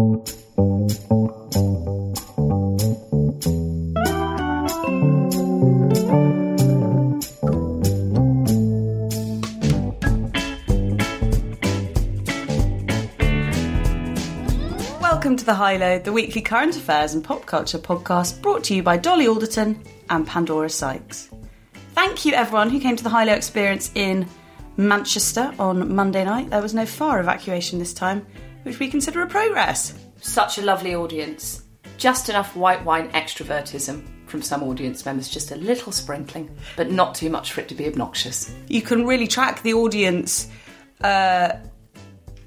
Welcome to the High the weekly current affairs and pop culture podcast brought to you by Dolly Alderton and Pandora Sykes. Thank you, everyone who came to the High Low experience in Manchester on Monday night. There was no fire evacuation this time, which we consider a progress. Such a lovely audience. Just enough white wine extrovertism from some audience members, just a little sprinkling, but not too much for it to be obnoxious. You can really track the audience uh,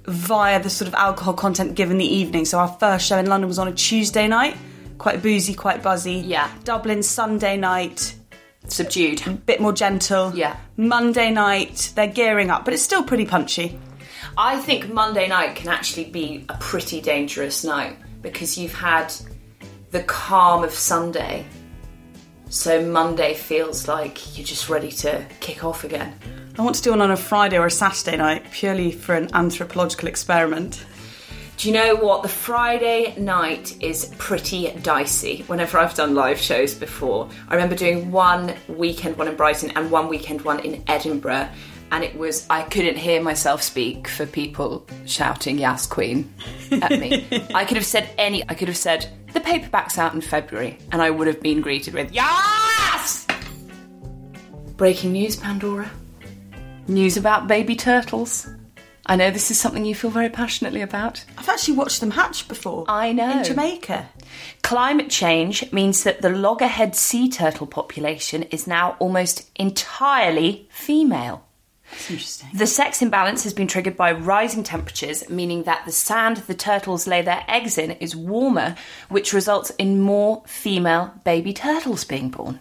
via the sort of alcohol content given the evening. So our first show in London was on a Tuesday night, quite boozy, quite buzzy. Yeah. Dublin Sunday night, Subdued. A bit more gentle. Yeah. Monday night, they're gearing up, but it's still pretty punchy. I think Monday night can actually be a pretty dangerous night because you've had the calm of Sunday. So Monday feels like you're just ready to kick off again. I want to do one on a Friday or a Saturday night purely for an anthropological experiment. Do you know what? The Friday night is pretty dicey whenever I've done live shows before. I remember doing one weekend one in Brighton and one weekend one in Edinburgh, and it was, I couldn't hear myself speak for people shouting, Yas Queen at me. I could have said any, I could have said, the paperback's out in February, and I would have been greeted with, Yes! Breaking news, Pandora. News about baby turtles. I know this is something you feel very passionately about. I've actually watched them hatch before. I know. In Jamaica. Climate change means that the loggerhead sea turtle population is now almost entirely female. Interesting. The sex imbalance has been triggered by rising temperatures, meaning that the sand the turtles lay their eggs in is warmer, which results in more female baby turtles being born.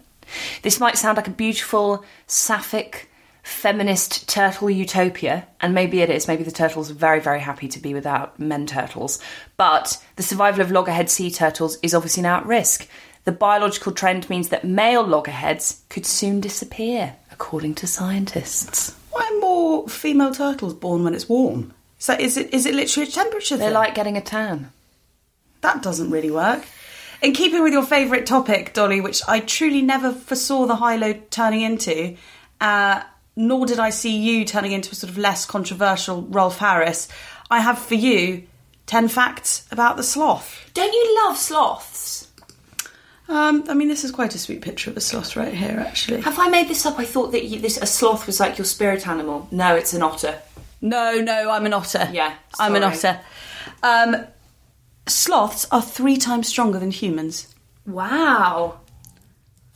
This might sound like a beautiful, sapphic, feminist turtle utopia, and maybe it is. Maybe the turtles are very, very happy to be without men turtles. But the survival of loggerhead sea turtles is obviously now at risk. The biological trend means that male loggerheads could soon disappear, according to scientists. Why are more female turtles born when it's warm? So is it is it literally a temperature thing? They thing? like getting a tan. that doesn't really work. In keeping with your favourite topic, Dolly, which I truly never foresaw the high low turning into, uh, nor did I see you turning into a sort of less controversial Rolf Harris, I have for you 10 facts about the sloth. Don't you love sloths? Um, I mean, this is quite a sweet picture of a sloth right here, actually. Have I made this up? I thought that you, this a sloth was like your spirit animal. No, it's an otter. No, no, I'm an otter. Yeah, I'm an otter. Um, sloths are three times stronger than humans. Wow.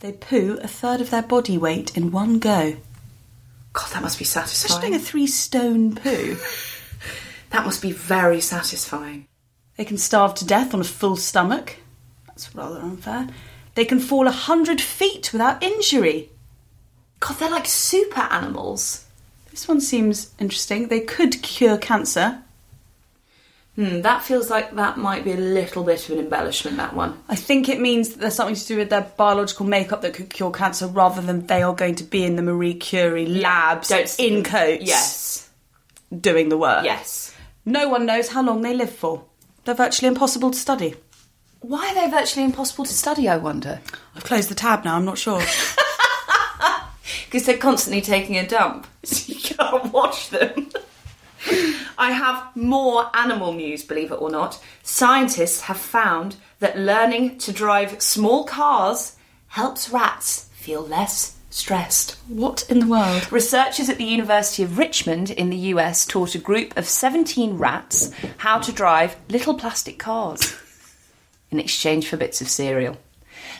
They poo a third of their body weight in one go. God, that must be satisfying. doing a three stone poo. That must be very satisfying. They can starve to death on a full stomach. That's rather unfair. They can fall a hundred feet without injury. God, they're like super animals. This one seems interesting. They could cure cancer. Hmm, that feels like that might be a little bit of an embellishment, that one. I think it means that there's something to do with their biological makeup that could cure cancer rather than they are going to be in the Marie Curie labs Don't in coats Yes. doing the work. Yes. No one knows how long they live for. They're virtually impossible to study. Why are they virtually impossible to study, I wonder? I've closed the tab now, I'm not sure. Because they're constantly taking a dump. So you can't watch them. I have more animal news, believe it or not. Scientists have found that learning to drive small cars helps rats feel less stressed. what in the world? Researchers at the University of Richmond in the US taught a group of 17 rats how to drive little plastic cars in exchange for bits of cereal.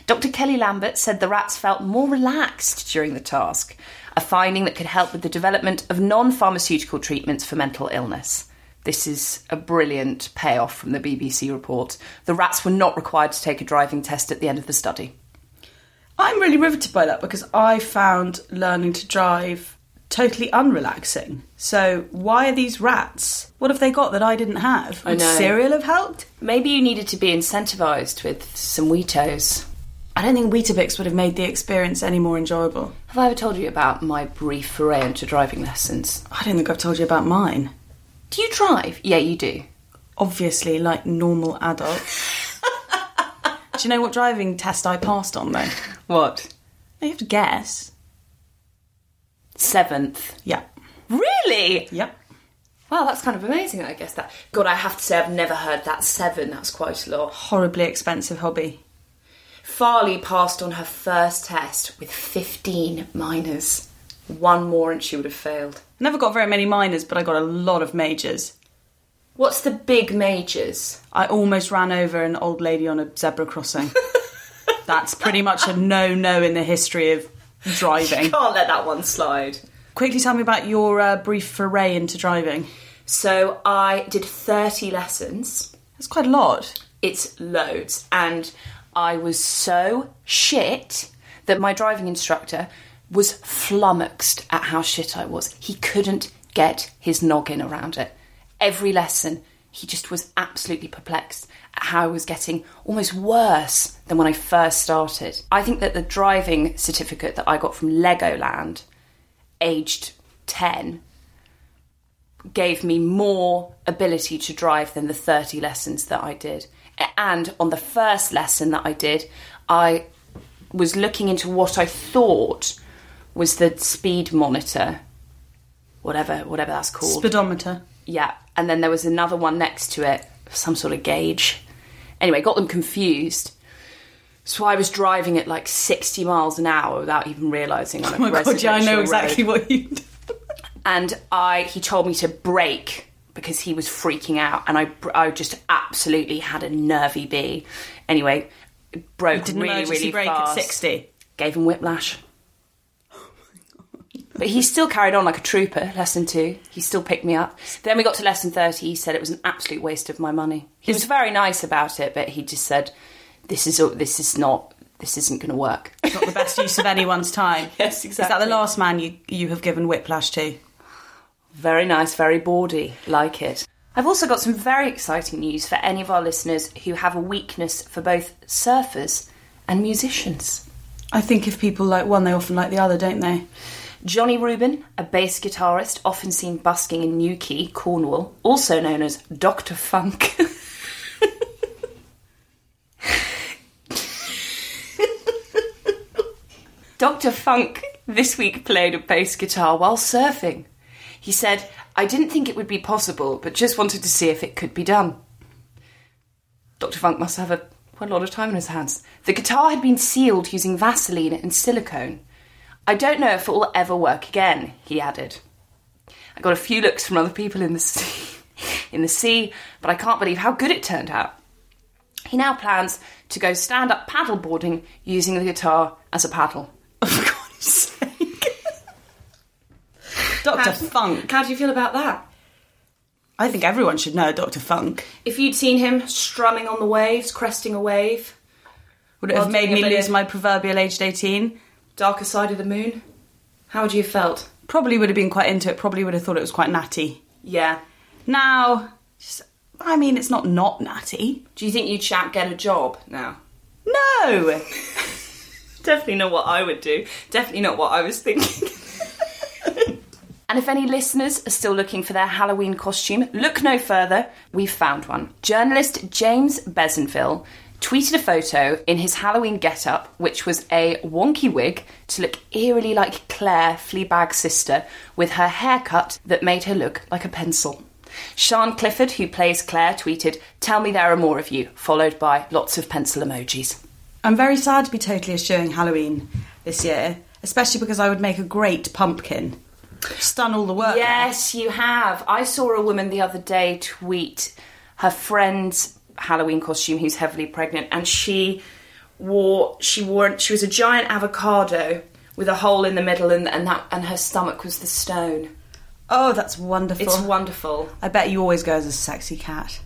Dr. Kelly Lambert said the rats felt more relaxed during the task, a finding that could help with the development of non pharmaceutical treatments for mental illness. This is a brilliant payoff from the BBC report. The rats were not required to take a driving test at the end of the study. I'm really riveted by that because I found learning to drive totally unrelaxing. So why are these rats? What have they got that I didn't have? I Would cereal have helped? Maybe you needed to be incentivised with some Weetos. I don't think Weetabix would have made the experience any more enjoyable. Have I ever told you about my brief foray into driving lessons? I don't think I've told you about mine. Do you drive? Yeah, you do. Obviously, like normal adults. Do you know what driving test I passed on though? What? You have to guess. Seventh. Yeah. Really? Yep. Wow, that's kind of amazing, I guess that. God, I have to say I've never heard that seven. That's quite a lot. Horribly expensive hobby. Farly passed on her first test with 15 minors. One more and she would have failed. Never got very many minors, but I got a lot of majors. What's the big majors? I almost ran over an old lady on a zebra crossing. That's pretty much a no no in the history of driving. Can't let that one slide. Quickly tell me about your uh, brief foray into driving. So I did 30 lessons. That's quite a lot. It's loads. And I was so shit that my driving instructor was flummoxed at how shit I was. He couldn't get his noggin around it. Every lesson, he just was absolutely perplexed at how I was getting almost worse than when I first started. I think that the driving certificate that I got from Legoland, aged 10, gave me more ability to drive than the 30 lessons that I did. And on the first lesson that I did, I was looking into what I thought was the speed monitor, whatever whatever that's called. Speedometer. Yeah, and then there was another one next to it, some sort of gauge. Anyway, got them confused. So I was driving at like 60 miles an hour without even realising on oh a Oh my god, yeah, I know residential exactly what you did. And I, he told me to brake because he was freaking out, and I, I just absolutely had a nervy bee. Anyway, broke Did an really, emergency really brake fast. at 60. Gave him whiplash. But he still carried on like a trooper, lesson two. He still picked me up. Then we got to lesson 30. He said it was an absolute waste of my money. He was very nice about it, but he just said, this is, this is not, this isn't going to work. Not the best use of anyone's time. Yes, exactly. Is that the last man you, you have given whiplash to? Very nice, very bawdy. Like it. I've also got some very exciting news for any of our listeners who have a weakness for both surfers and musicians. I think if people like one, they often like the other, don't they? Johnny Rubin, a bass guitarist often seen busking in Newquay, Cornwall, also known as Dr. Funk. Dr. Funk this week played a bass guitar while surfing. He said, I didn't think it would be possible, but just wanted to see if it could be done. Dr. Funk must have a, quite a lot of time on his hands. The guitar had been sealed using Vaseline and silicone. I don't know if it will ever work again, he added. I got a few looks from other people in the sea, in the sea, but I can't believe how good it turned out. He now plans to go stand up paddleboarding using the guitar as a paddle. For God's sake. Dr. Funk. How do you feel about that? I think everyone should know Dr. Funk. If you'd seen him strumming on the waves, cresting a wave, Would it have made me lose of- my proverbial aged 18? Darker side of the moon, how would you have felt? Probably would have been quite into it, probably would have thought it was quite natty. Yeah. Now, just, I mean, it's not not natty. Do you think you'd shout, get a job now? No! Definitely not what I would do. Definitely not what I was thinking. and if any listeners are still looking for their Halloween costume, look no further. We've found one. Journalist James Besanvalle tweeted a photo in his Halloween getup, which was a wonky wig to look eerily like Claire, Fleabag's sister, with her haircut that made her look like a pencil. Sian Clifford, who plays Claire, tweeted, Tell me there are more of you, followed by lots of pencil emojis. I'm very sad to be totally eschewing Halloween this year, especially because I would make a great pumpkin. Stun all the work. Yes, you have. I saw a woman the other day tweet her friend's Halloween costume who's heavily pregnant and she wore she wore she was a giant avocado with a hole in the middle and, and that and her stomach was the stone. Oh, that's wonderful. It's wonderful. I bet you always go as a sexy cat.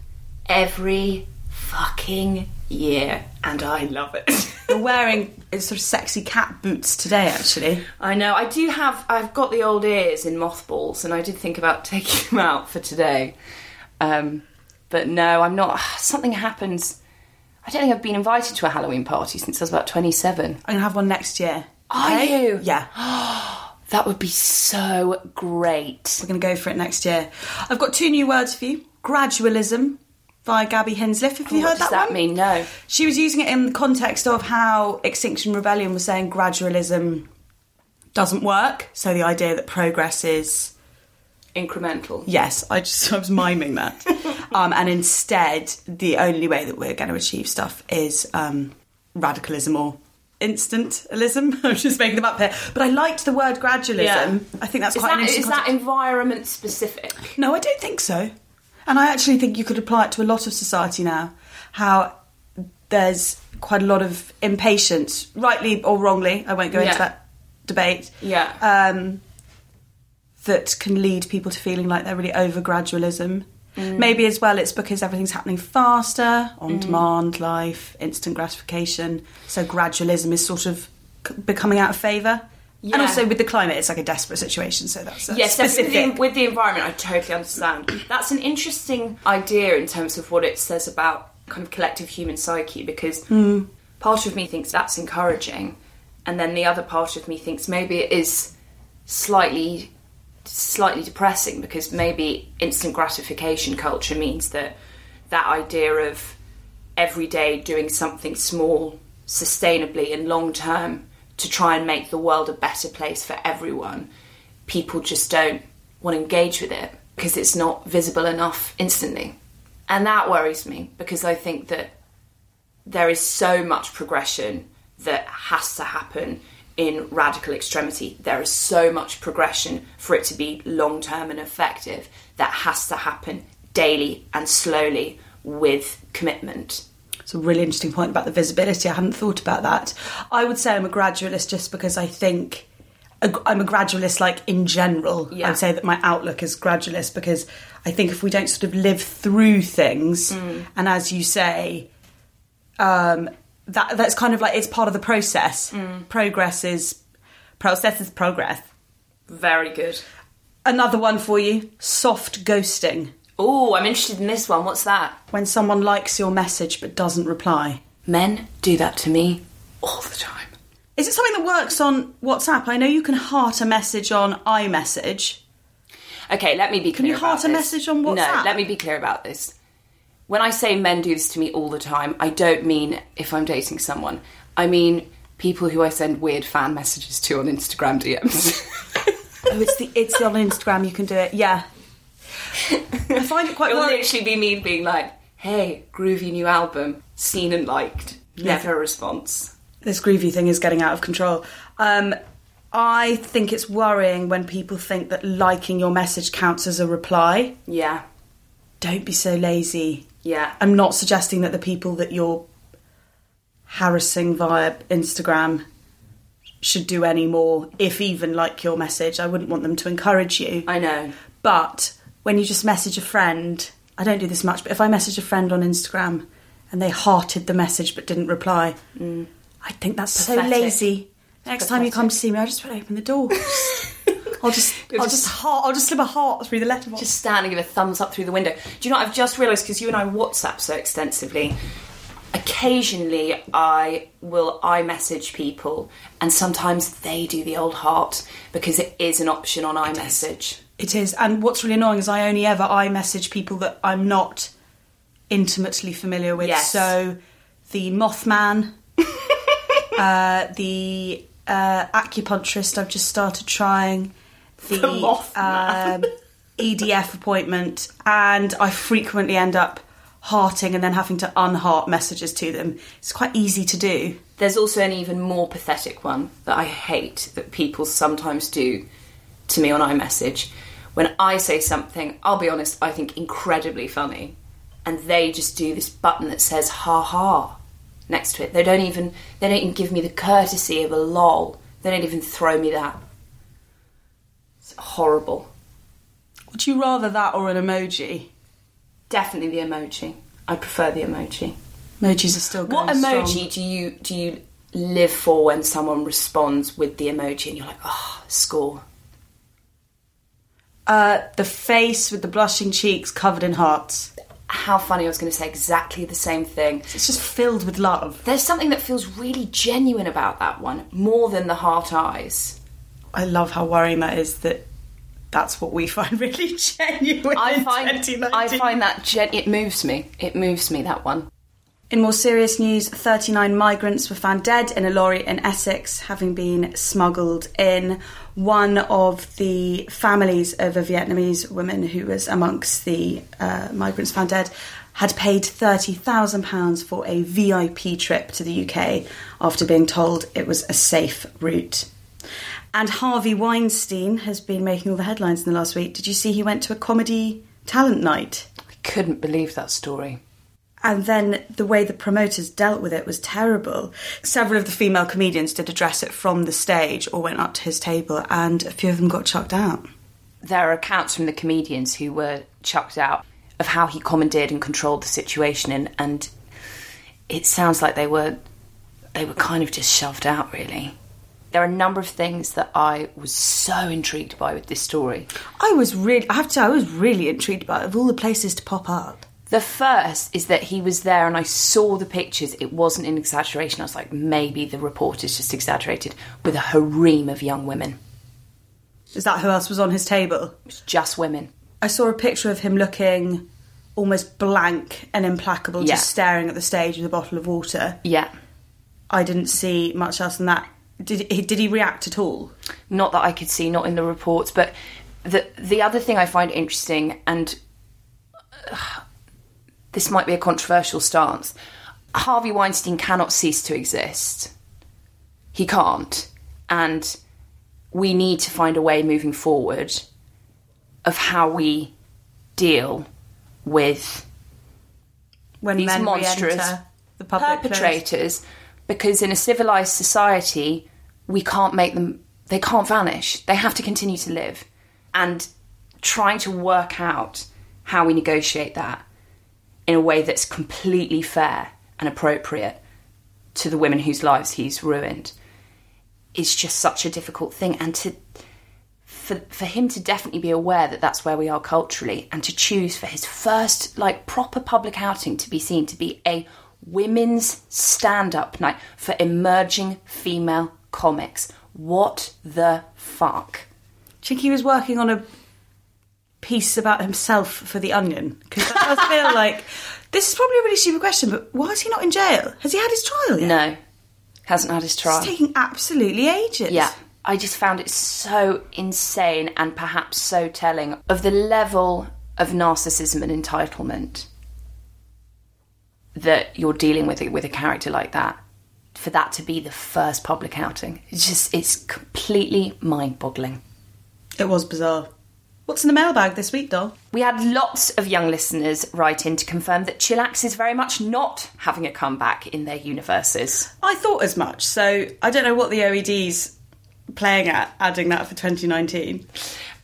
Every fucking year, and I love it. You're wearing uh, sort of sexy cat boots today, actually. I know. I do have. I've got the old ears in mothballs, and I did think about taking them out for today. Um, but no, I'm not. Something happens. I don't think I've been invited to a Halloween party since I was about 27. I'm gonna have one next year. Are Okay? you? Yeah. That would be so great. We're going to go for it next year. I've got two new words for you. Gradualism by Gaby Hinsliff. Have you what heard that? What does that, that one? mean? No. She was using it in the context of how Extinction Rebellion was saying gradualism doesn't work. So the idea that progress is Incremental. yes, I just I was miming that, um, and instead the only way that we're going to achieve stuff is um, radicalism or instantalism. I'm just making them up here, but I liked the word gradualism. I think that's is quite that, interesting. is that environment specific? No, I don't think so. And I actually think you could apply it to a lot of society now. How there's quite a lot of impatience, rightly or wrongly. I won't go Yeah. into that debate. Yeah. Um, that can lead people to feeling like they're really over gradualism. Mm. Maybe as well, it's because everything's happening faster, on demand life, instant gratification. So gradualism is sort of c- becoming out of favour. Yeah. And also with the climate, it's like a desperate situation. So that's Yes, specific. definitely with the environment, I totally understand. That's an interesting idea in terms of what it says about kind of collective human psyche because part of me thinks that's encouraging, and then the other part of me thinks maybe it is slightly slightly depressing because maybe instant gratification culture means that that idea of every day doing something small sustainably and long term to try and make the world a better place for everyone people just don't want to engage with it because it's not visible enough instantly. And that worries me because i think that there is so much progression that has to happen in radical extremity. There is so much progression for it to be long term and effective that has to happen daily and slowly with commitment. It's a really interesting point about the visibility. I hadn't thought about that. I would say I'm a gradualist just because I think I'm a gradualist, like in general. Yeah. I'd say that my outlook is gradualist because I think if we don't sort of live through things, and as you say, um, that that's kind of like it's part of the process. Mm. Progress is process is progress. Very good. Another one for you: soft ghosting. Oh, I'm interested in this one. What's that? When someone likes your message but doesn't reply. Men do that to me all the time. Is it something that works on WhatsApp? I know you can heart a message on iMessage. Okay, let me be clear. Can you heart a this. message on WhatsApp? No, let me be clear about this. When I say men do this to me all the time, I don't mean if I'm dating someone. I mean people who I send weird fan messages to on Instagram DMs. Oh, it's the it's on Instagram. You can do it. Yeah, I find it quite. It'll worrying. literally be me being like, "Hey, groovy new album, seen and liked." Never a response. This groovy thing is getting out of control. Um, I think it's worrying when people think that liking your message counts as a reply. Yeah, Don't be so lazy. Yeah. I'm not suggesting that the people that you're harassing via Instagram should do any more, if even like your message. I wouldn't want them to encourage you. I know. But when you just message a friend, I don't do this much, but if I message a friend on Instagram and they hearted the message but didn't reply, mm. I think that's so Pathetic. lazy. Next time you come to see me, I'll just open the door. I'll just, I'll just, heart, I'll just slip a heart through the letterbox. Just stand and give a thumbs up through the window. Do you know what I've just realised because you and I WhatsApp so extensively? Occasionally, I will iMessage people, and sometimes they do the old heart because it is an option on iMessage. It is, and what's really annoying is I only ever I message people that I'm not intimately familiar with. Yes. So the Mothman, uh, the uh, acupuncturist I've just started trying, the, The um, EDF appointment, and I frequently end up hearting and then having to unheart messages to them. It's quite easy to do. There's also an even more pathetic one that I hate that people sometimes do to me on iMessage. When I say something, I'll be honest, I think incredibly funny, and they just do this button that says ha ha next to it. They don't even they don't even give me the courtesy of a lol. They don't even throw me that. Horrible. Would you rather that or an emoji? Definitely the emoji. I prefer the emoji. Emojis are still going What emoji strong. do you do you live for when someone responds with the emoji and you're like, oh, score? Uh, the face with the blushing cheeks covered in hearts. How funny! I was going to say exactly the same thing. It's just filled with love. There's something that feels really genuine about that one, more than the heart eyes. I love how worrying that is that that's what we find really genuine I find 2019. I find that gen- it moves me. It moves me that one. In more serious news, 39 migrants were found dead in a lorry in Essex, having been smuggled in. One of the families of a Vietnamese woman who was amongst the uh, migrants found dead had paid £30,000 for a VIP trip to the UK after being told it was a safe route. And Harvey Weinstein has been making all the headlines in the last week. Did you see he went to a comedy talent night? I couldn't believe that story. And then the way the promoters dealt with it was terrible. Several of the female comedians did address it from the stage or went up to his table, and a few of them got chucked out. There are accounts from the comedians who were chucked out of how he commandeered and controlled the situation, and, and it sounds like they were they were kind of just shoved out. Really, there are a number of things that I was so intrigued by with this story. I was really, I have to say, I was really intrigued by it, of all the places to pop up. The first is that he was there and I saw the pictures. It wasn't an exaggeration. I was like, maybe the reporters just exaggerated with a harem of young women. Is that who else was on his table? It was just women. I saw a picture of him looking almost blank and implacable, Yeah. just staring at the stage with a bottle of water. Yeah. I didn't see much else than that. Did he, did he react at all? Not that I could see, not in the reports, but the the other thing I find interesting, and uh, this might be a controversial stance, Harvey Weinstein cannot cease to exist. He can't, and we need to find a way moving forward of how we deal with When these monstrous public place? Because in a civilized society we can't make them they can't vanish. They have to continue to live. And trying to work out how we negotiate that in a way that's completely fair and appropriate to the women whose lives he's ruined is just such a difficult thing. And to for for him to definitely be aware that that's where we are culturally and to choose for his first like proper public outing to be seen to be a women's stand-up night for emerging female comics what the fuck Do you think he was working on a piece about himself for The Onion? Because that does feel like this is probably a really stupid question, but why is he not in jail? Has he had his trial yet? no hasn't had his trial It's taking absolutely ages. Yeah. I just found it so insane and perhaps so telling of the level of narcissism and entitlement that you're dealing with it with a character like that. For that to be the first public outing, it's just it's completely mind-boggling. It was bizarre. What's in the mailbag this week, doll? We had lots of young listeners write in to confirm that Chillax is very much not having a comeback in their universes. I thought as much, so I don't know what the OED's playing at, adding that for 2019.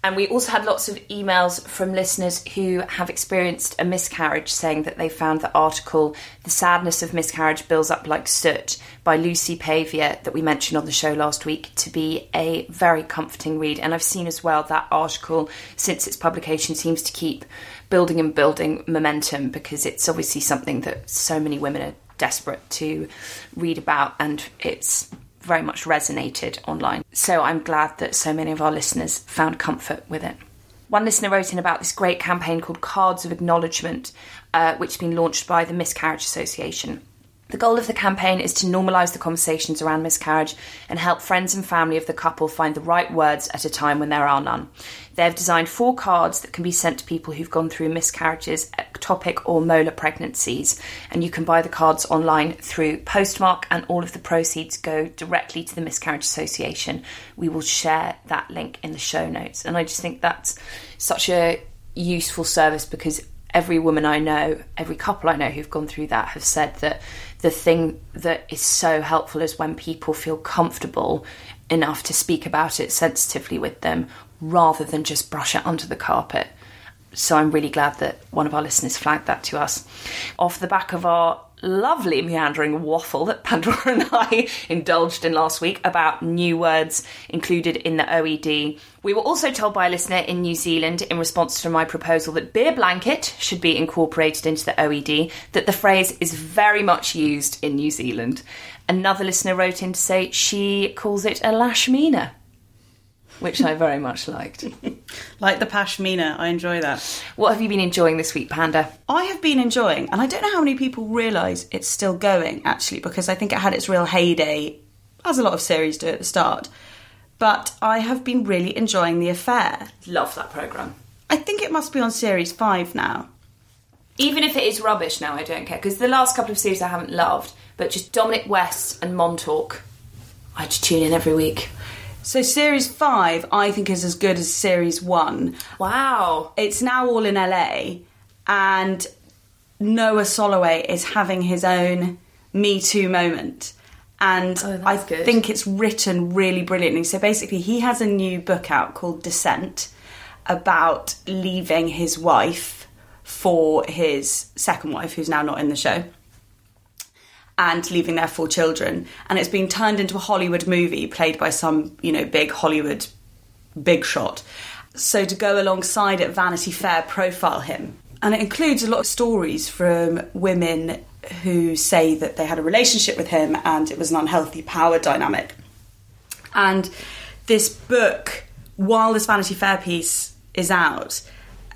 And we also had lots of emails from listeners who have experienced a miscarriage saying that they found the article The Sadness of Miscarriage Builds Up Like Soot by Lucy Pavia that we mentioned on the show last week to be a very comforting read. And I've seen as well that article since its publication seems to keep building and building momentum because it's obviously something that so many women are desperate to read about and it's very much resonated online. So I'm glad that so many of our listeners found comfort with it. One listener wrote in about this great campaign called Cards of Acknowledgement, uh, which has been launched by the Miscarriage Association. The goal of the campaign is to normalise the conversations around miscarriage and help friends and family of the couple find the right words at a time when there are none. They have designed four cards that can be sent to people who've gone through miscarriages, ectopic or molar pregnancies, and you can buy the cards online through Postmark, and all of the proceeds go directly to the Miscarriage Association. We will share that link in the show notes, and I just think that's such a useful service because every woman I know, every couple I know who've gone through that have said that the thing that is so helpful is when people feel comfortable enough to speak about it sensitively with them rather than just brush it under the carpet. So I'm really glad that one of our listeners flagged that to us. Off the back of our lovely meandering waffle that Pandora and I indulged in last week about new words included in the OED. We were also told by a listener in New Zealand in response to my proposal that beer blanket should be incorporated into the OED, that the phrase is very much used in New Zealand. Another listener wrote in to say she calls it a lashmina which I very much liked. like the pashmina, I enjoy that. What have you been enjoying this week, Panda? I have been enjoying, and I don't know how many people realise it's still going actually, because I think it had its real heyday, as a lot of series do at the start. But I have been really enjoying The Affair. Love that programme. I think it must be on series five now. Even if it is rubbish now, I don't care, because the last couple of series I haven't loved, but just Dominic West and Montauk, I just tune in every week. So series five, I think, is as good as series one. Wow. It's now all in LA, and Noah Solloway is having his own Me Too moment. And Oh, I good. think it's written really brilliantly. So basically, he has a new book out called Descent about leaving his wife for his second wife, who's now not in the show and leaving their four children. And it's been turned into a Hollywood movie played by some, you know, big Hollywood big shot. So to go alongside it, Vanity Fair profile him. And it includes a lot of stories from women who say that they had a relationship with him and it was an unhealthy power dynamic. And this book, while this Vanity Fair piece is out,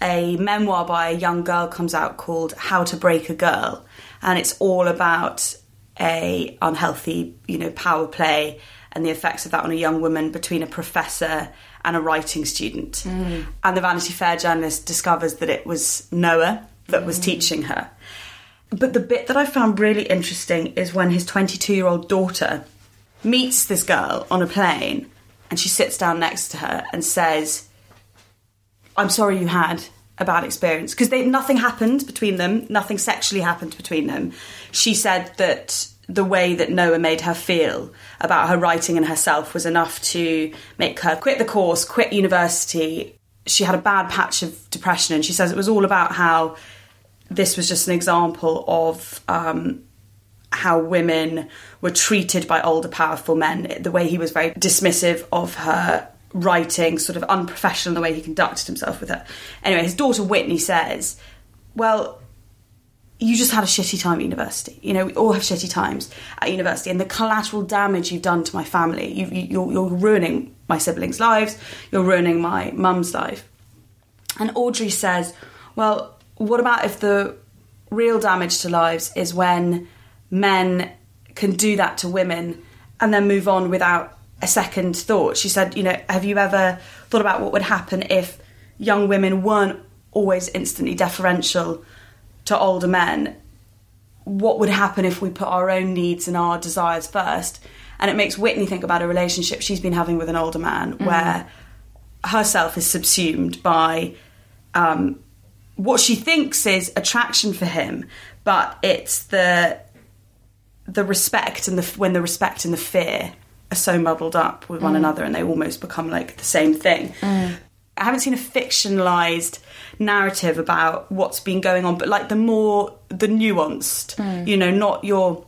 a memoir by a young girl comes out called How to Break a Girl, and it's all about a unhealthy, you know, power play and the effects of that on a young woman between a professor and a writing student. Mm. And the Vanity Fair journalist discovers that it was Noah that was mm. teaching her. But the bit that I found really interesting is when his 22 year old daughter meets this girl on a plane and she sits down next to her and says, I'm sorry you had a bad experience because nothing happened between them, nothing sexually happened between them. She said that the way that Noah made her feel about her writing and herself was enough to make her quit the course, quit university. She had a bad patch of depression, and she says it was all about how this was just an example of um, how women were treated by older, powerful men. The way he was very dismissive of her writing, sort of unprofessional in the way he conducted himself with her. Anyway, his daughter Whitney says, Well, you just had a shitty time at university. You know, we all have shitty times at university, and the collateral damage you've done to my family, you, you, you're, you're ruining my siblings' lives, you're ruining my mum's life. And Audrey says, Well, what about if the real damage to lives is when men can do that to women and then move on without a second thought? She said, You know, have you ever thought about what would happen if young women weren't always instantly deferential to older men? What would happen if we put our own needs and our desires first? And it makes Whitney think about a relationship she's been having with an older man where herself is subsumed by um, what she thinks is attraction for him, but it's the the respect and the when the respect and the fear are so muddled up with one mm. another and they almost become like the same thing. Mm. I haven't seen a fictionalized narrative about what's been going on, but like the more the nuanced, mm. you know, not your oh,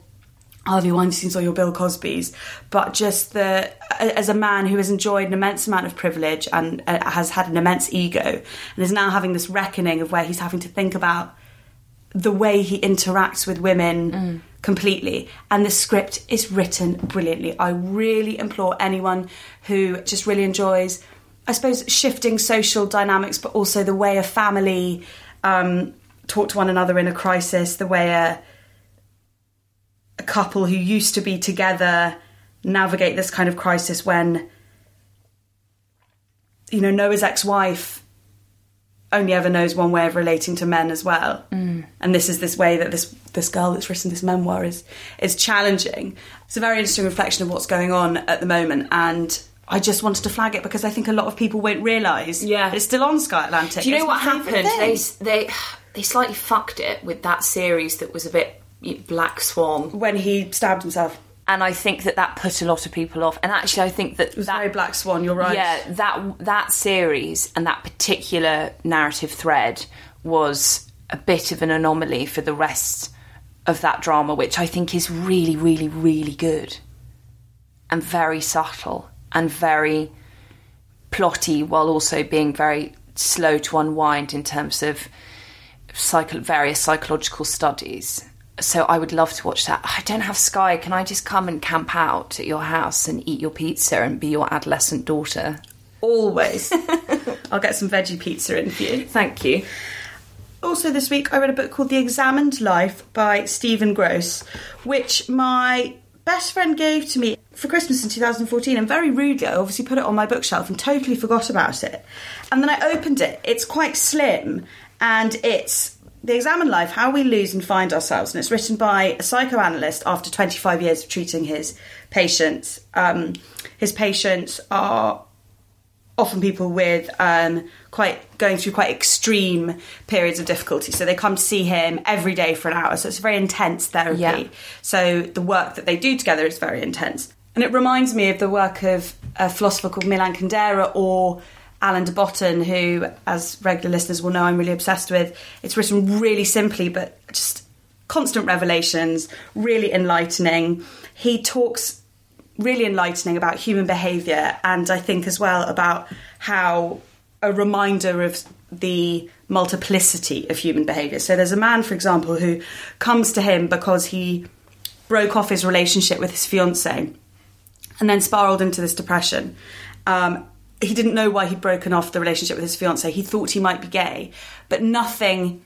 Harvey Weinstein's or your Bill Cosby's, but just the as a man who has enjoyed an immense amount of privilege and uh, has had an immense ego and is now having this reckoning of where he's having to think about the way he interacts with women completely. And the script is written brilliantly. I really implore anyone who just really enjoys, I suppose, shifting social dynamics, but also the way a family um, talk to one another in a crisis, the way a a couple who used to be together navigate this kind of crisis when you know Noah's ex-wife only ever knows one way of relating to men as well mm. and this is this way that this this girl that's written this memoir is is challenging it's a very interesting reflection of what's going on at the moment and I just wanted to flag it because I think a lot of people won't realise Yeah. it's still on Sky Atlantic. Do you know It's what happened? They they they slightly fucked it with that series that was a bit Black Swan. when he stabbed himself. And I think that that put a lot of people off. And actually, I think that It was that, very Black Swan. You're right. yeah, that that series and that particular narrative thread was a bit of an anomaly for the rest of that drama, which I think is really, really, really good and very subtle and very plotty, while also being very slow to unwind in terms of psycho- various psychological studies. So I would love to watch that. I don't have Sky. Can I just come and camp out at your house and eat your pizza and be your adolescent daughter? Always. I'll get some veggie pizza in for you. Thank you. Also, this week I read a book called The Examined Life by Stephen Grosz, which my best friend gave to me for Christmas in 2014. And very rudely, I obviously put it on my bookshelf and totally forgot about it. And then I opened it. It's quite slim and it's The Examined Life How We Lose and Find Ourselves. And it's written by a psychoanalyst after 25 years of treating his patients. Um, his patients are often people with um, quite going through quite extreme periods of difficulty. So they come to see him every day for an hour. So it's a very intense therapy. Yeah. So the work that they do together is very intense. And it reminds me of the work of a philosopher called Milan Kundera or Alain de Botton, who, as regular listeners will know, I'm really obsessed with. It's written really simply, but just constant revelations, really enlightening. He talks really enlightening about human behaviour and I think as well about how a reminder of the multiplicity of human behaviour. So there's a man, for example, who comes to him because he broke off his relationship with his fiancée and then spiraled into this depression. Um, he didn't know why he'd broken off the relationship with his fiancée. He thought he might be gay, but nothing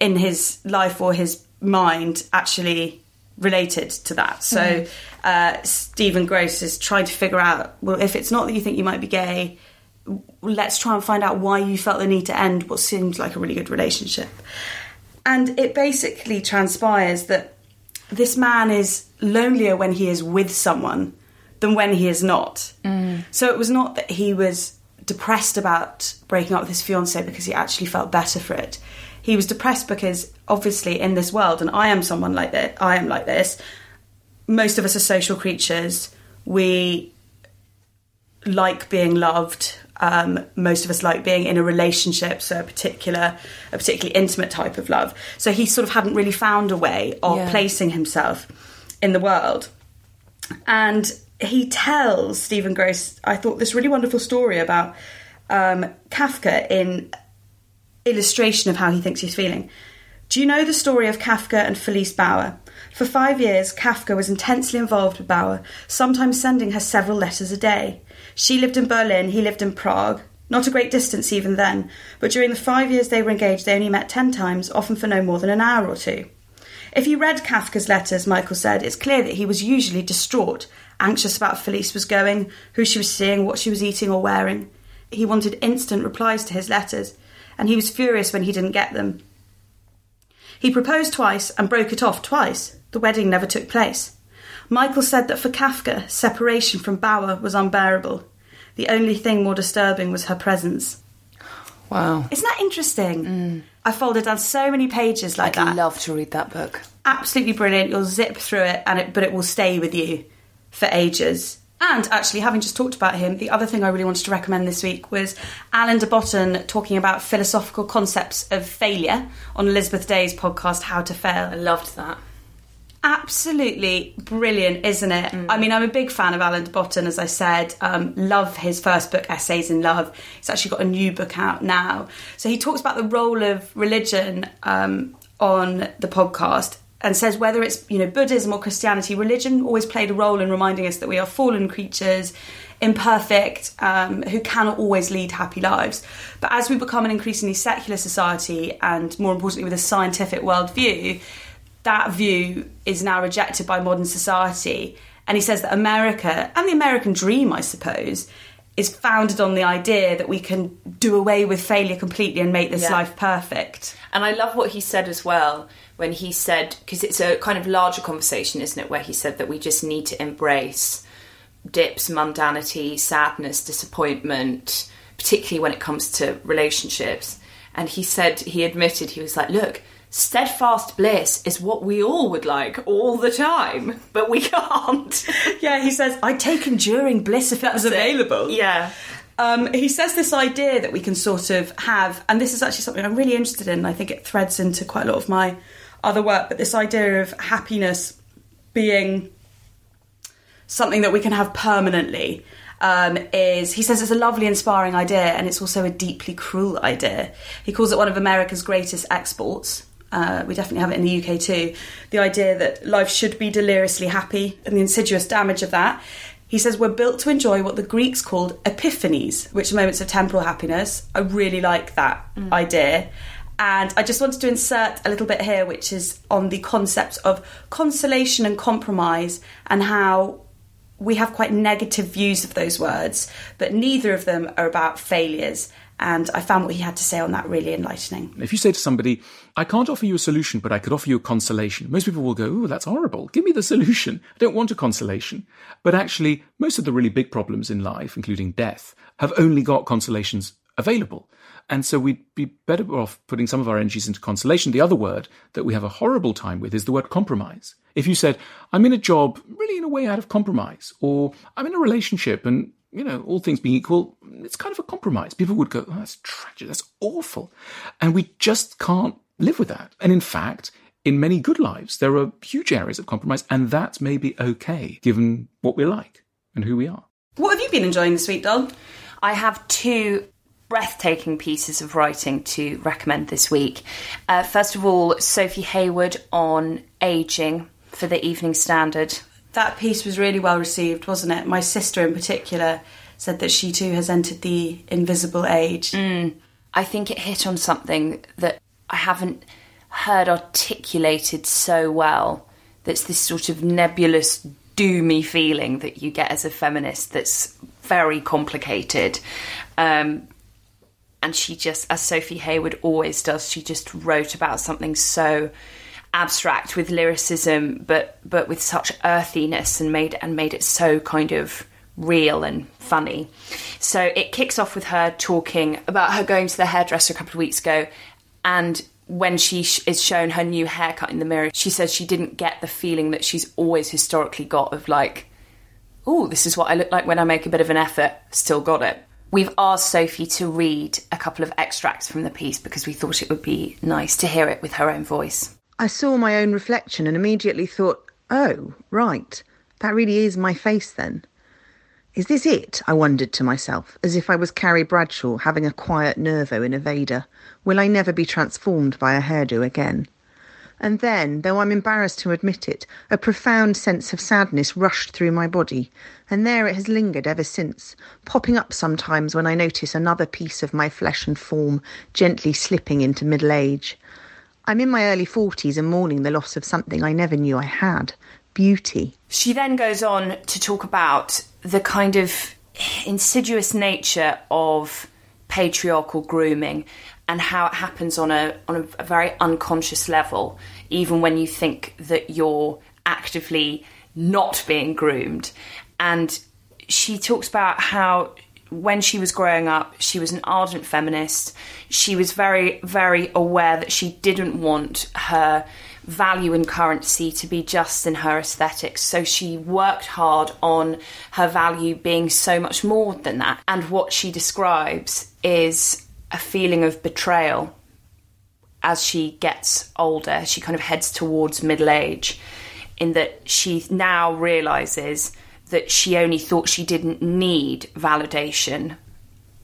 in his life or his mind actually related to that. So uh, Stephen Grosz is trying to figure out well, if it's not that you think you might be gay, let's try and find out why you felt the need to end what seemed like a really good relationship. And it basically transpires that this man is lonelier when he is with someone than when he is not. So it was not that he was depressed about breaking up with his fiancée because he actually felt better for it. He was depressed because obviously in this world, and I am someone like that, I am like this, most of us are social creatures. We like being loved. Um, most of us like being in a relationship, so a particular, a particularly intimate type of love. So he sort of hadn't really found a way of Yeah. placing himself in the world. And he tells Stephen Grosz, I thought this really wonderful story about um, Kafka in illustration of how he thinks he's feeling. Do you know the story of Kafka and Felice Bauer? For five years, Kafka was intensely involved with Bauer, sometimes sending her several letters a day. She lived in Berlin, he lived in Prague. Not a great distance even then, but during the five years they were engaged, they only met ten times, often for no more than an hour or two. If you read Kafka's letters, Michael said, it's clear that he was usually distraught, anxious about Felice was going, who she was seeing, what she was eating or wearing. He wanted instant replies to his letters, and he was furious when he didn't get them. He proposed twice and broke it off twice. The wedding never took place. Michael said that for Kafka, separation from Bauer was unbearable. The only thing more disturbing was her presence. Wow. Isn't that interesting? Mm. I folded down so many pages like that. I'd love to read that book. Absolutely brilliant. You'll zip through it, and it, but it will stay with you for ages. And actually, having just talked about him, the other thing I really wanted to recommend this week was Alain de Botton talking about philosophical concepts of failure on Elizabeth Day's podcast, How to Fail. I loved that. Absolutely brilliant, isn't it? I mean, I'm a big fan of Alain de Botton, as I said. Um, love his first book, Essays in Love. He's actually got a new book out now. So he talks about the role of religion um, on the podcast and says whether it's you know Buddhism or Christianity, religion always played a role in reminding us that we are fallen creatures, imperfect, um, who cannot always lead happy lives. But as we become an increasingly secular society, and more importantly with a scientific worldview, that view is now rejected by modern society. And he says that America and the American dream, I suppose, is founded on the idea that we can do away with failure completely and make this Yeah. life perfect. And I love what he said as well when he said, because it's a kind of larger conversation, isn't it? Where he said that we just need to embrace dips, mundanity, sadness, disappointment, particularly when it comes to relationships. And he said, he admitted, he was like, look, steadfast bliss is what we all would like all the time, but we can't. Yeah, he says, I'd take enduring bliss if that was available. Yeah. Um, he says this idea that we can sort of have, and this is actually something I'm really interested in. I think it threads into quite a lot of my other work, but this idea of happiness being something that we can have permanently um, is he says it's a lovely, inspiring idea, and it's also a deeply cruel idea. He calls it one of America's greatest exports. Uh, we definitely have it in the UK too. The idea that life should be deliriously happy and the insidious damage of that. He says we're built to enjoy what the Greeks called epiphanies, which are moments of temporal happiness. I really like that idea. And I just wanted to insert a little bit here, which is on the concept of consolation and compromise and how we have quite negative views of those words, but neither of them are about failures. And I found what he had to say on that really enlightening. If you say to somebody, I can't offer you a solution, but I could offer you a consolation, most people will go, Oh, that's horrible. Give me the solution. I don't want a consolation. But actually, most of the really big problems in life, including death, have only got consolations available. And so we'd be better off putting some of our energies into consolation. The other word that we have a horrible time with is the word compromise. If you said, I'm in a job really in a way out of compromise, or I'm in a relationship and, you know, all things being equal, it's kind of a compromise. People would go, oh, that's tragic, that's awful. And we just can't live with that. And in fact, in many good lives, there are huge areas of compromise, and that may be okay given what we're like and who we are. What have you been enjoying this week, Dol? I have two breathtaking pieces of writing to recommend this week. Uh, first of all, Sophie Heawood on aging for the Evening Standard. That piece was really well received, wasn't it? My sister, in particular, said that she too has entered the invisible age. I think it hit on something that I haven't heard articulated so well. That's this sort of nebulous, doomy feeling that you get as a feminist that's very complicated. Um, and she just, as Sophie Heawood always does, she just wrote about something so abstract with lyricism, but but with such earthiness and made and made it so kind of real and funny. So it kicks off with her talking about her going to the hairdresser a couple of weeks ago, and when she sh- is shown her new haircut in the mirror, she says she didn't get the feeling that she's always historically got of like, oh, this is what I look like when I make a bit of an effort. Still got it. We've asked Sophie to read a couple of extracts from the piece because we thought it would be nice to hear it with her own voice. I saw my own reflection and immediately thought, oh, right, that really is my face then. Is this it? I wondered to myself, as if I was Carrie Bradshaw having a quiet nervo in a Vader. Will I never be transformed by a hairdo again? And then, though I'm embarrassed to admit it, a profound sense of sadness rushed through my body, and there it has lingered ever since, popping up sometimes when I notice another piece of my flesh and form gently slipping into middle age. I'm in my early forties and mourning the loss of something I never knew I had beauty. She then goes on to talk about the kind of insidious nature of patriarchal grooming and how it happens on a on a, very unconscious level, even when you think that you're actively not being groomed. And she talks about how when she was growing up, she was an ardent feminist. She was very, very aware that she didn't want her value and currency to be just in her aesthetics. So she worked hard on her value being so much more than that. And what she describes is a feeling of betrayal as she gets older. She kind of heads towards middle age, in that she now realizes that she only thought she didn't need validation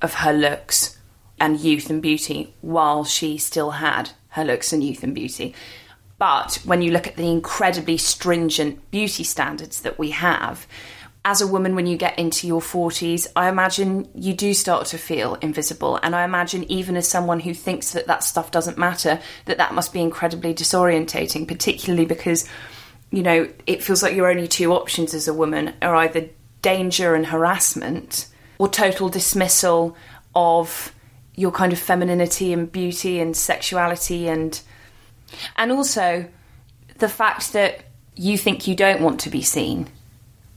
of her looks and youth and beauty while she still had her looks and youth and beauty. But when you look at the incredibly stringent beauty standards that we have, as a woman, when you get into your 40s, I imagine you do start to feel invisible. And I imagine, even as someone who thinks that that stuff doesn't matter, that that must be incredibly disorientating, particularly because, you know, it feels like your only two options as a woman are either danger and harassment or total dismissal of your kind of femininity and beauty and sexuality and and also the fact that you think you don't want to be seen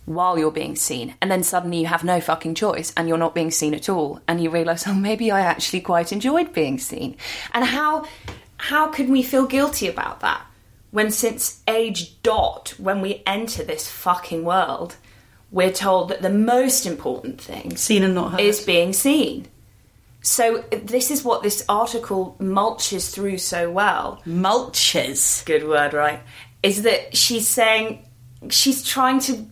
while you're being seen and then suddenly you have no fucking choice and you're not being seen at all and you realize oh maybe I actually quite enjoyed being seen and how how can we feel guilty about that when since age dot when we enter this fucking world we're told that the most important thing Seen and not heard. is being seen so this is what this article mulches through so well Mulches. good word right is that she's saying she's trying to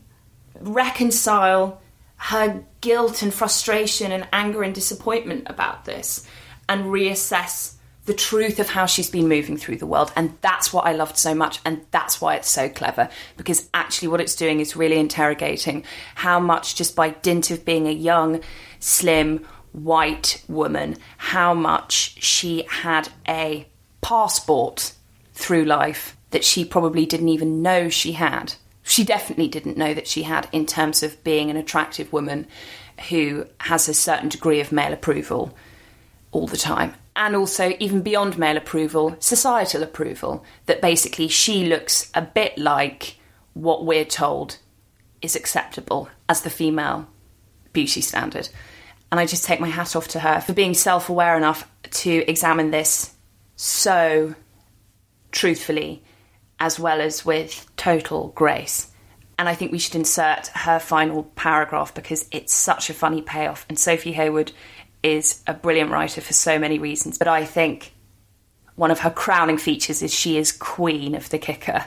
reconcile her guilt and frustration and anger and disappointment about this and reassess the truth of how she's been moving through the world. And that's what I loved so much. And that's why it's so clever because actually, what it's doing is really interrogating how much, just by dint of being a young, slim, white woman, how much she had a passport through life that she probably didn't even know she had. She definitely didn't know that she had in terms of being an attractive woman who has a certain degree of male approval all the time. And also, even beyond male approval, societal approval. That basically she looks a bit like what we're told is acceptable as the female beauty standard. And I just take my hat off to her for being self aware enough to examine this so truthfully as well as with total grace. And I think we should insert her final paragraph because it's such a funny payoff. And Sophie Heawood is a brilliant writer for so many reasons. But I think one of her crowning features is she is queen of the kicker.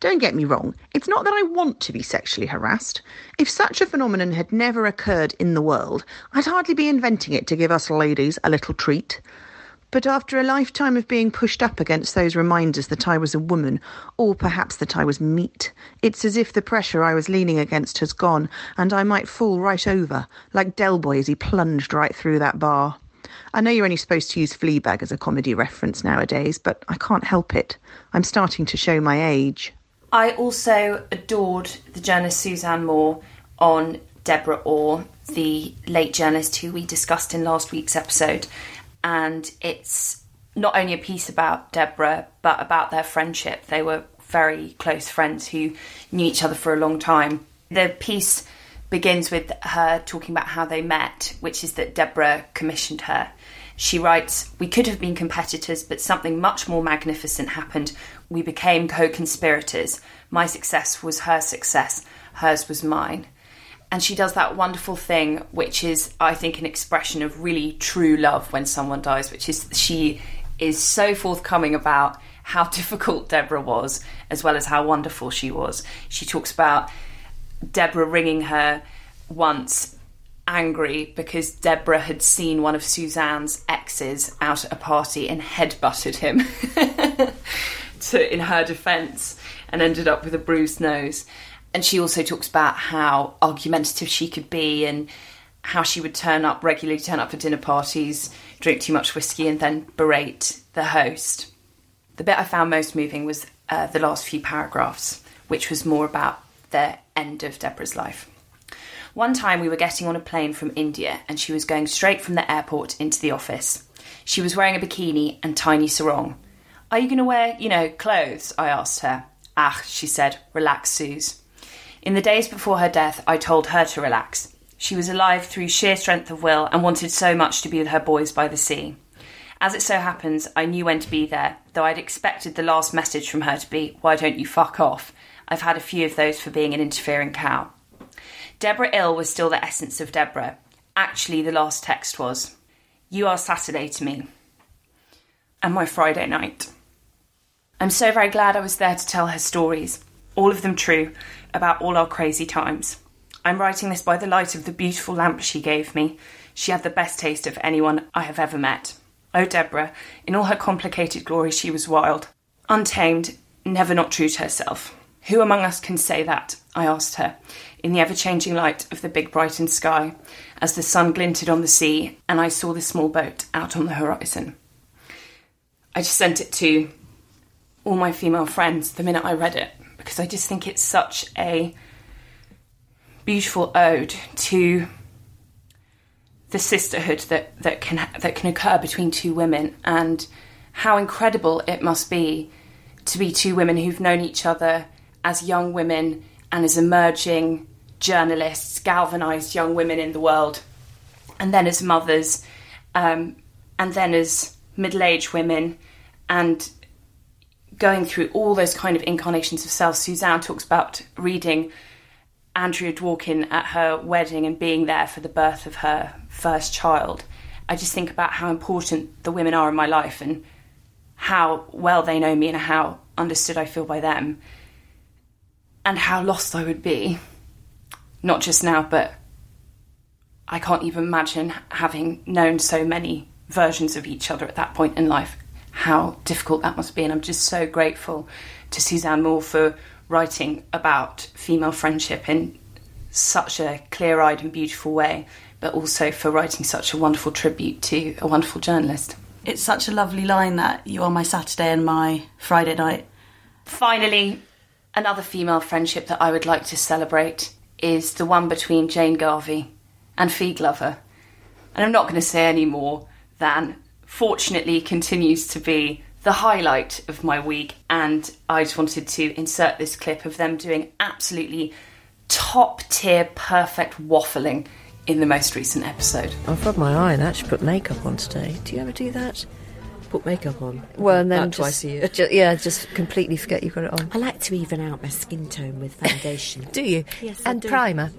Don't get me wrong, it's not that I want to be sexually harassed. If such a phenomenon had never occurred in the world, I'd hardly be inventing it to give us ladies a little treat. But after a lifetime of being pushed up against those reminders that I was a woman, or perhaps that I was meat, it's as if the pressure I was leaning against has gone, and I might fall right over, like Del Boy as he plunged right through that bar. I know you're only supposed to use Fleabag as a comedy reference nowadays, but I can't help it. I'm starting to show my age. I also adored the journalist Suzanne Moore on Deborah Orr, the late journalist who we discussed in last week's episode. And it's not only a piece about Deborah, but about their friendship. They were very close friends who knew each other for a long time. The piece begins with her talking about how they met, which is that Deborah commissioned her. She writes, We could have been competitors, but something much more magnificent happened. We became co conspirators. My success was her success, hers was mine. And she does that wonderful thing, which is, I think, an expression of really true love when someone dies, which is she is so forthcoming about how difficult Deborah was, as well as how wonderful she was. She talks about Deborah ringing her once angry because Deborah had seen one of Suzanne's exes out at a party and headbutted him to in her defense and ended up with a bruised nose. And she also talks about how argumentative she could be and how she would turn up regularly, turn up for dinner parties, drink too much whiskey, and then berate the host. The bit I found most moving was uh, the last few paragraphs, which was more about the end of Deborah's life. One time we were getting on a plane from India and she was going straight from the airport into the office. She was wearing a bikini and tiny sarong. Are you going to wear, you know, clothes? I asked her. Ah, she said, relax, Suze. In the days before her death, I told her to relax. She was alive through sheer strength of will and wanted so much to be with her boys by the sea. As it so happens, I knew when to be there, though I'd expected the last message from her to be, Why don't you fuck off? I've had a few of those for being an interfering cow. Deborah Ill was still the essence of Deborah. Actually, the last text was, You are Saturday to me. And my Friday night. I'm so very glad I was there to tell her stories, all of them true, about all our crazy times. I'm writing this by the light of the beautiful lamp she gave me. She had the best taste of anyone I have ever met. Oh, Deborah, in all her complicated glory, she was wild, untamed, never not true to herself. Who among us can say that? I asked her, in the ever changing light of the big Brighton sky, as the sun glinted on the sea and I saw the small boat out on the horizon. I just sent it to all my female friends the minute I read it because I just think it's such a beautiful ode to the sisterhood that, that can that can occur between two women and how incredible it must be to be two women who've known each other as young women and as emerging journalists, galvanized young women in the world, and then as mothers, um, and then as middle aged women, and going through all those kind of incarnations of self. Suzanne talks about reading Andrea Dworkin at her wedding and being there for the birth of her first child. I just think about how important the women are in my life and how well they know me and how understood I feel by them and how lost I would be. Not just now, but I can't even imagine having known so many versions of each other at that point in life, how difficult that must be. And I'm just so grateful to Suzanne Moore for writing about female friendship in such a clear eyed and beautiful way, but also for writing such a wonderful tribute to a wonderful journalist. It's such a lovely line that you are my Saturday and my Friday night. Finally, another female friendship that I would like to celebrate is the one between Jane Garvey and Fi Glover. And I'm not going to say any more than fortunately continues to be the highlight of my week. And I just wanted to insert this clip of them doing absolutely top tier, perfect waffling in the most recent episode. I've rubbed my eye and actually put makeup on today. Do you ever do that? Put makeup on. Well, and then About just, twice a year. ju- yeah, just completely forget you've got it on. I like to even out my skin tone with foundation. Do you? Yes, I and do. primer.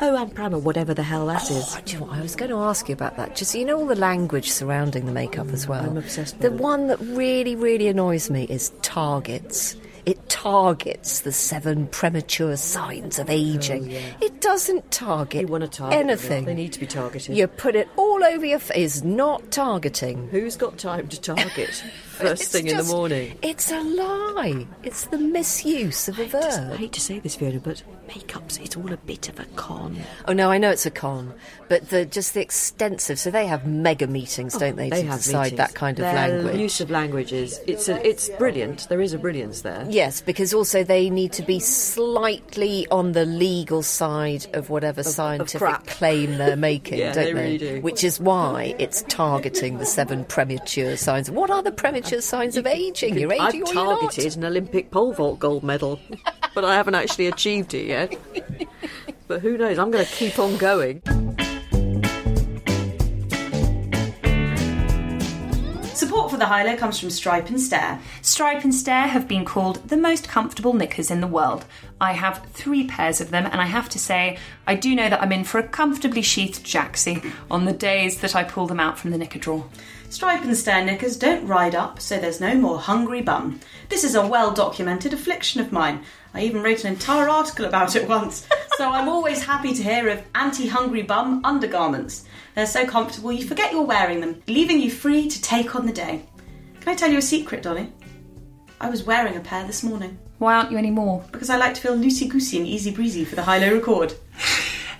oh, and primer, whatever the hell that is. Oh, do you know what? I was going to ask you about that. Just you know all the language surrounding the makeup as mm, well. I'm obsessed The it. one that really, really annoys me is targets. It targets the seven premature signs of aging. Oh, it doesn't target You want to target them. anything. They need to be targeted. You put it all over your face. Not targeting. Who's got time to target first It's thing in the morning? It's a lie. It's the misuse of a I just- I hate to say this, Fiona, but makeup's it's all a bit of a con. Oh no, I know it's a con, but the just the extensive. So they have mega meetings, oh, don't they, They to have decide meetings. that kind of Their language? use of language is it's a, it's brilliant. There is a brilliance there. Yes, because also they need to be slightly on the legal side of whatever scientific crap. claim they're making, Yeah, don't they really do. Which is why it's targeting the seven premature signs. What are the premature signs of aging? You're I've aging or you're not. targeted an Olympic pole vault gold medal, but I haven't actually achieved it yet. But who knows? I'm going to keep on going. Support for the High Low comes from Stripe and Stare. Stripe and Stare have been called the most comfortable knickers in the world. I have three pairs of them, and I have to say, I do know that I'm in for a comfortably sheathed jacksie on the days that I pull them out from the knicker drawer. Stripe and Stare knickers don't ride up, so there's no more hungry bum. This is a well documented affliction of mine. I even wrote an entire article about it once, so I'm always happy to hear of anti hungry bum undergarments. They're so comfortable you forget you're wearing them, leaving you free to take on the day. Can I tell you a secret, Dolly? I was wearing a pair this morning Why aren't you anymore? because I like to feel loosey goosey and easy breezy for the high low record.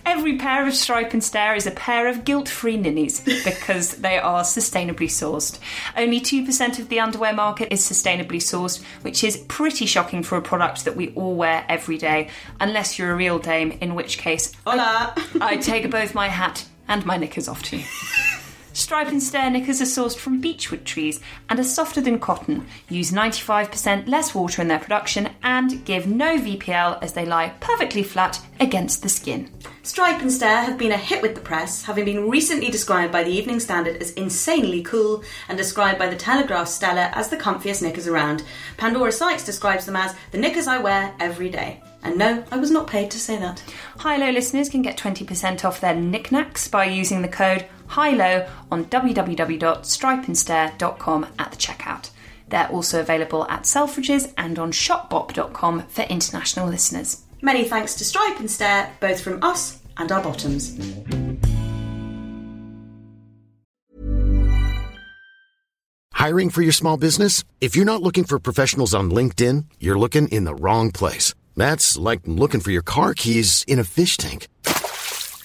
Every pair of Stripe and Stare is a pair of guilt free ninnies because they are sustainably sourced. Only 2% of the underwear market is sustainably sourced, which is pretty shocking for a product that we all wear every day, unless you're a real dame, in which case Hola! I take both my hat and my knickers off too. Stripe and Stare knickers are sourced from beechwood trees and are softer than cotton, use 95% less water in their production, and give no VPL as they lie perfectly flat against the skin. Stripe and Stare have been a hit with the press, having been recently described by the Evening Standard as insanely cool and described by the Telegraph Stella as the comfiest knickers around. Pandora Sykes describes them as the knickers I wear every day. And no, I was not paid to say that. High Low listeners can get 20% off their knickknacks by using the code HIGHLOW on www.stripeandstare.com at the checkout. They're also available at Selfridges and on shopbop.com for international listeners. Many thanks to Stripe and Stare, both from us and our bottoms. Hiring for your small business? If you're not looking for professionals on LinkedIn, you're looking in the wrong place. That's like looking for your car keys in a fish tank.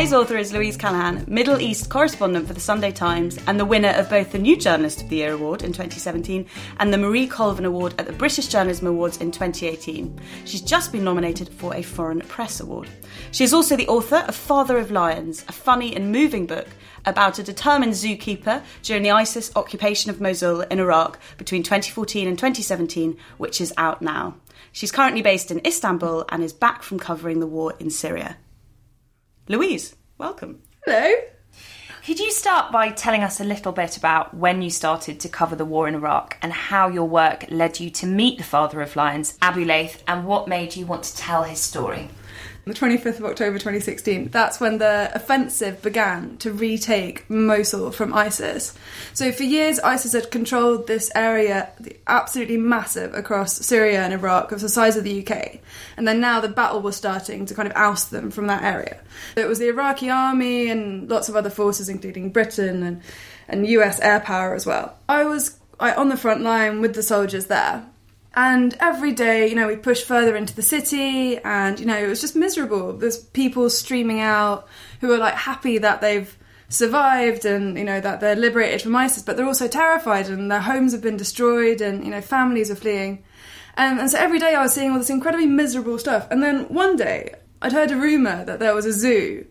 Today's author is Louise Callaghan, Middle East correspondent for the Sunday Times and the winner of both the New Journalist of the Year award in 2017 and the Marie Colvin Award at the British Journalism Awards in 2018. She's just been nominated for a Foreign Press Award. She is also the author of Father of Lions, a funny and moving book about a determined zookeeper during the ISIS occupation of Mosul in Iraq between 2014 and 2017, which is out now. She's currently based in Istanbul and is back from covering the war in Syria. Louise, welcome. Hello. Could you start by telling us a little bit about when you started to cover the war in Iraq and how your work led you to meet the father of lions, Abu Laith, and what made you want to tell his story? The 25th of October 2016, that's when the offensive began to retake Mosul from ISIS. So for years, ISIS had controlled this area, absolutely massive, across Syria and Iraq, of the size of the UK. And then now the battle was starting to kind of oust them from that area. It was the Iraqi army and lots of other forces, including Britain and, and US air power as well. I was I, on the front line with the soldiers there and every day, you know, we pushed further into the city, and you know, it was just miserable. There's people streaming out who are like happy that they've survived and you know that they're liberated from ISIS, but they're also terrified and their homes have been destroyed, and you know, families are fleeing. Um, and so every day I was seeing all this incredibly miserable stuff. And then one day I'd heard a rumor that there was a zoo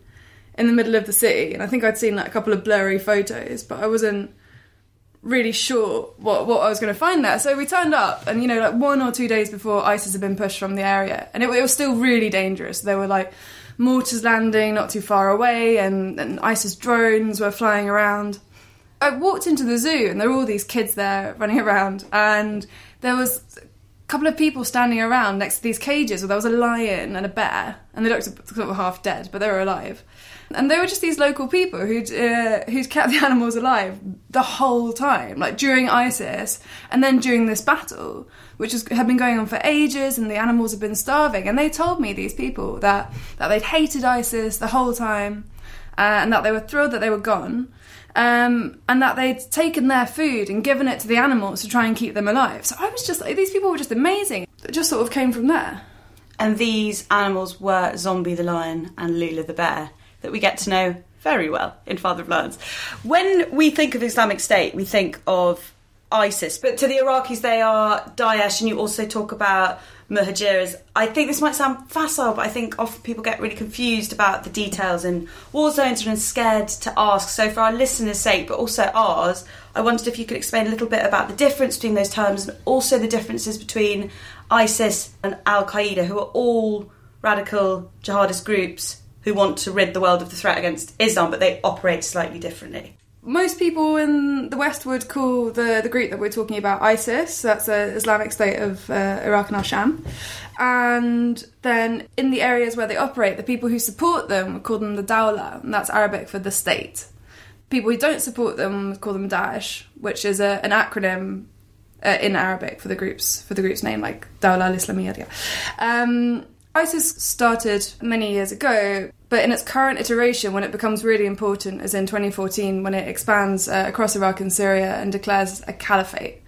in the middle of the city, and I think I'd seen like a couple of blurry photos, but I wasn't really sure what, what I was going to find there. So we turned up, and you know, like one or two days before ISIS had been pushed from the area, and it, it was still really dangerous. There were like mortars landing not too far away, and, and ISIS drones were flying around. I walked into the zoo, and there were all these kids there running around, and there was a couple of people standing around next to these cages where there was a lion and a bear, and they looked sort of half dead, but they were alive. And they were just these local people who'd uh, who'd kept the animals alive the whole time, like during ISIS, and then during this battle, which had been going on for ages, and the animals had been starving. And they told me these people that that they'd hated ISIS the whole time, uh, and that they were thrilled that they were gone. Um, and that they'd taken their food and given it to the animals to try and keep them alive. So I was just like, these people were just amazing. It just sort of came from there. And these animals were Zombie the lion and Lula the bear that we get to know very well in Father of Lions. When we think of Islamic State, we think of ISIS, but to the Iraqis, they are Daesh, and you also talk about Muhajirs. I think this might sound facile, but I think often people get really confused about the details in war zones and are scared to ask. So, for our listeners' sake, but also ours, I wondered if you could explain a little bit about the difference between those terms and also the differences between ISIS and Al Qaeda, who are all radical jihadist groups who want to rid the world of the threat against Islam, but they operate slightly differently. Most people in the West would call the, the group that we're talking about ISIS. That's the Islamic State of uh, Iraq and Al Sham. And then in the areas where they operate, the people who support them call them the Dawla, and that's Arabic for the state. People who don't support them call them Daesh, which is a, an acronym uh, in Arabic for the groups for the group's name, like Dawla al-Islamiyya. Um, ISIS started many years ago, but in its current iteration, when it becomes really important, is in 2014 when it expands uh, across Iraq and Syria and declares a caliphate.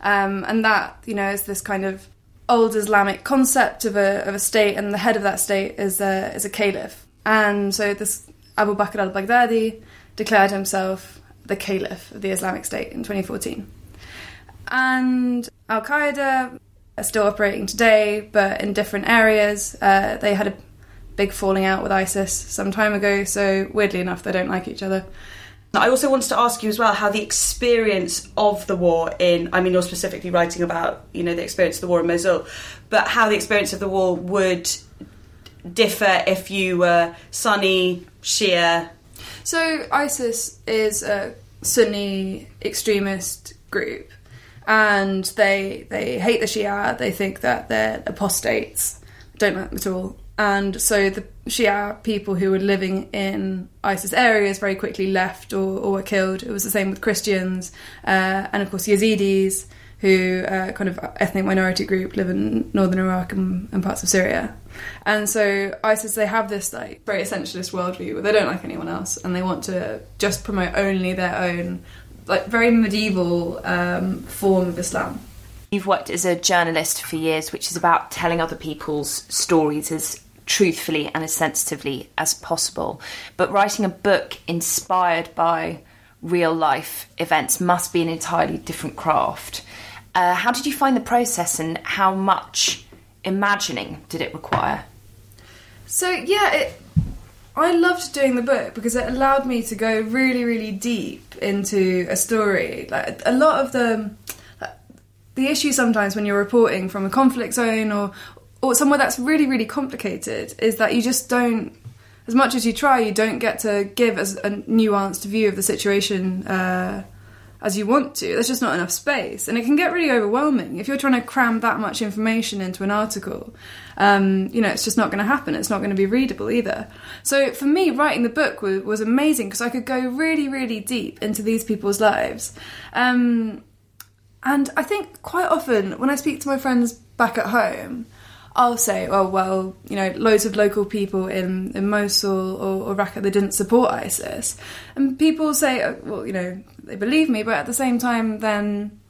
Um, and that, you know, is this kind of old Islamic concept of a, of a state, and the head of that state is a, is a caliph. And so this Abu Bakr al Baghdadi declared himself the caliph of the Islamic State in 2014. And Al Qaeda are still operating today, but in different areas. Uh, they had a big falling out with ISIS some time ago, so weirdly enough, they don't like each other. I also wanted to ask you as well how the experience of the war in, I mean, you're specifically writing about, you know, the experience of the war in Mosul, but how the experience of the war would differ if you were Sunni, Shia. So ISIS is a Sunni extremist group and they they hate the Shia. They think that they're apostates. Don't like them at all. And so the Shia people who were living in ISIS areas very quickly left or, or were killed. It was the same with Christians uh, and of course Yazidis, who uh, kind of ethnic minority group live in northern Iraq and, and, parts of Syria. And so ISIS they have this like very essentialist worldview where they don't like anyone else and they want to just promote only their own like very medieval um, form of Islam. You've worked as a journalist for years, which is about telling other people's stories as truthfully and as sensitively as possible. But writing a book inspired by real life events must be an entirely different craft. Uh, how did you find the process and how much imagining did it require? So yeah, it, I loved doing the book because it allowed me to go really, really deep into a story. Like a lot of the the issue sometimes when you're reporting from a conflict zone or or somewhere that's really, really complicated is that you just don't. As much as you try, you don't get to give as a nuanced view of the situation uh, as you want to. There's just not enough space, and it can get really overwhelming if you're trying to cram that much information into an article. Um, you know, it's just not going to happen. It's not going to be readable either. So for me, writing the book was, was amazing because I could go really, really deep into these people's lives. Um, and I think quite often when I speak to my friends back at home, I'll say, oh, well, you know, loads of local people in, in Mosul or, or Raqqa, they didn't support ISIS. And people say, oh, well, you know, they believe me, but at the same time, then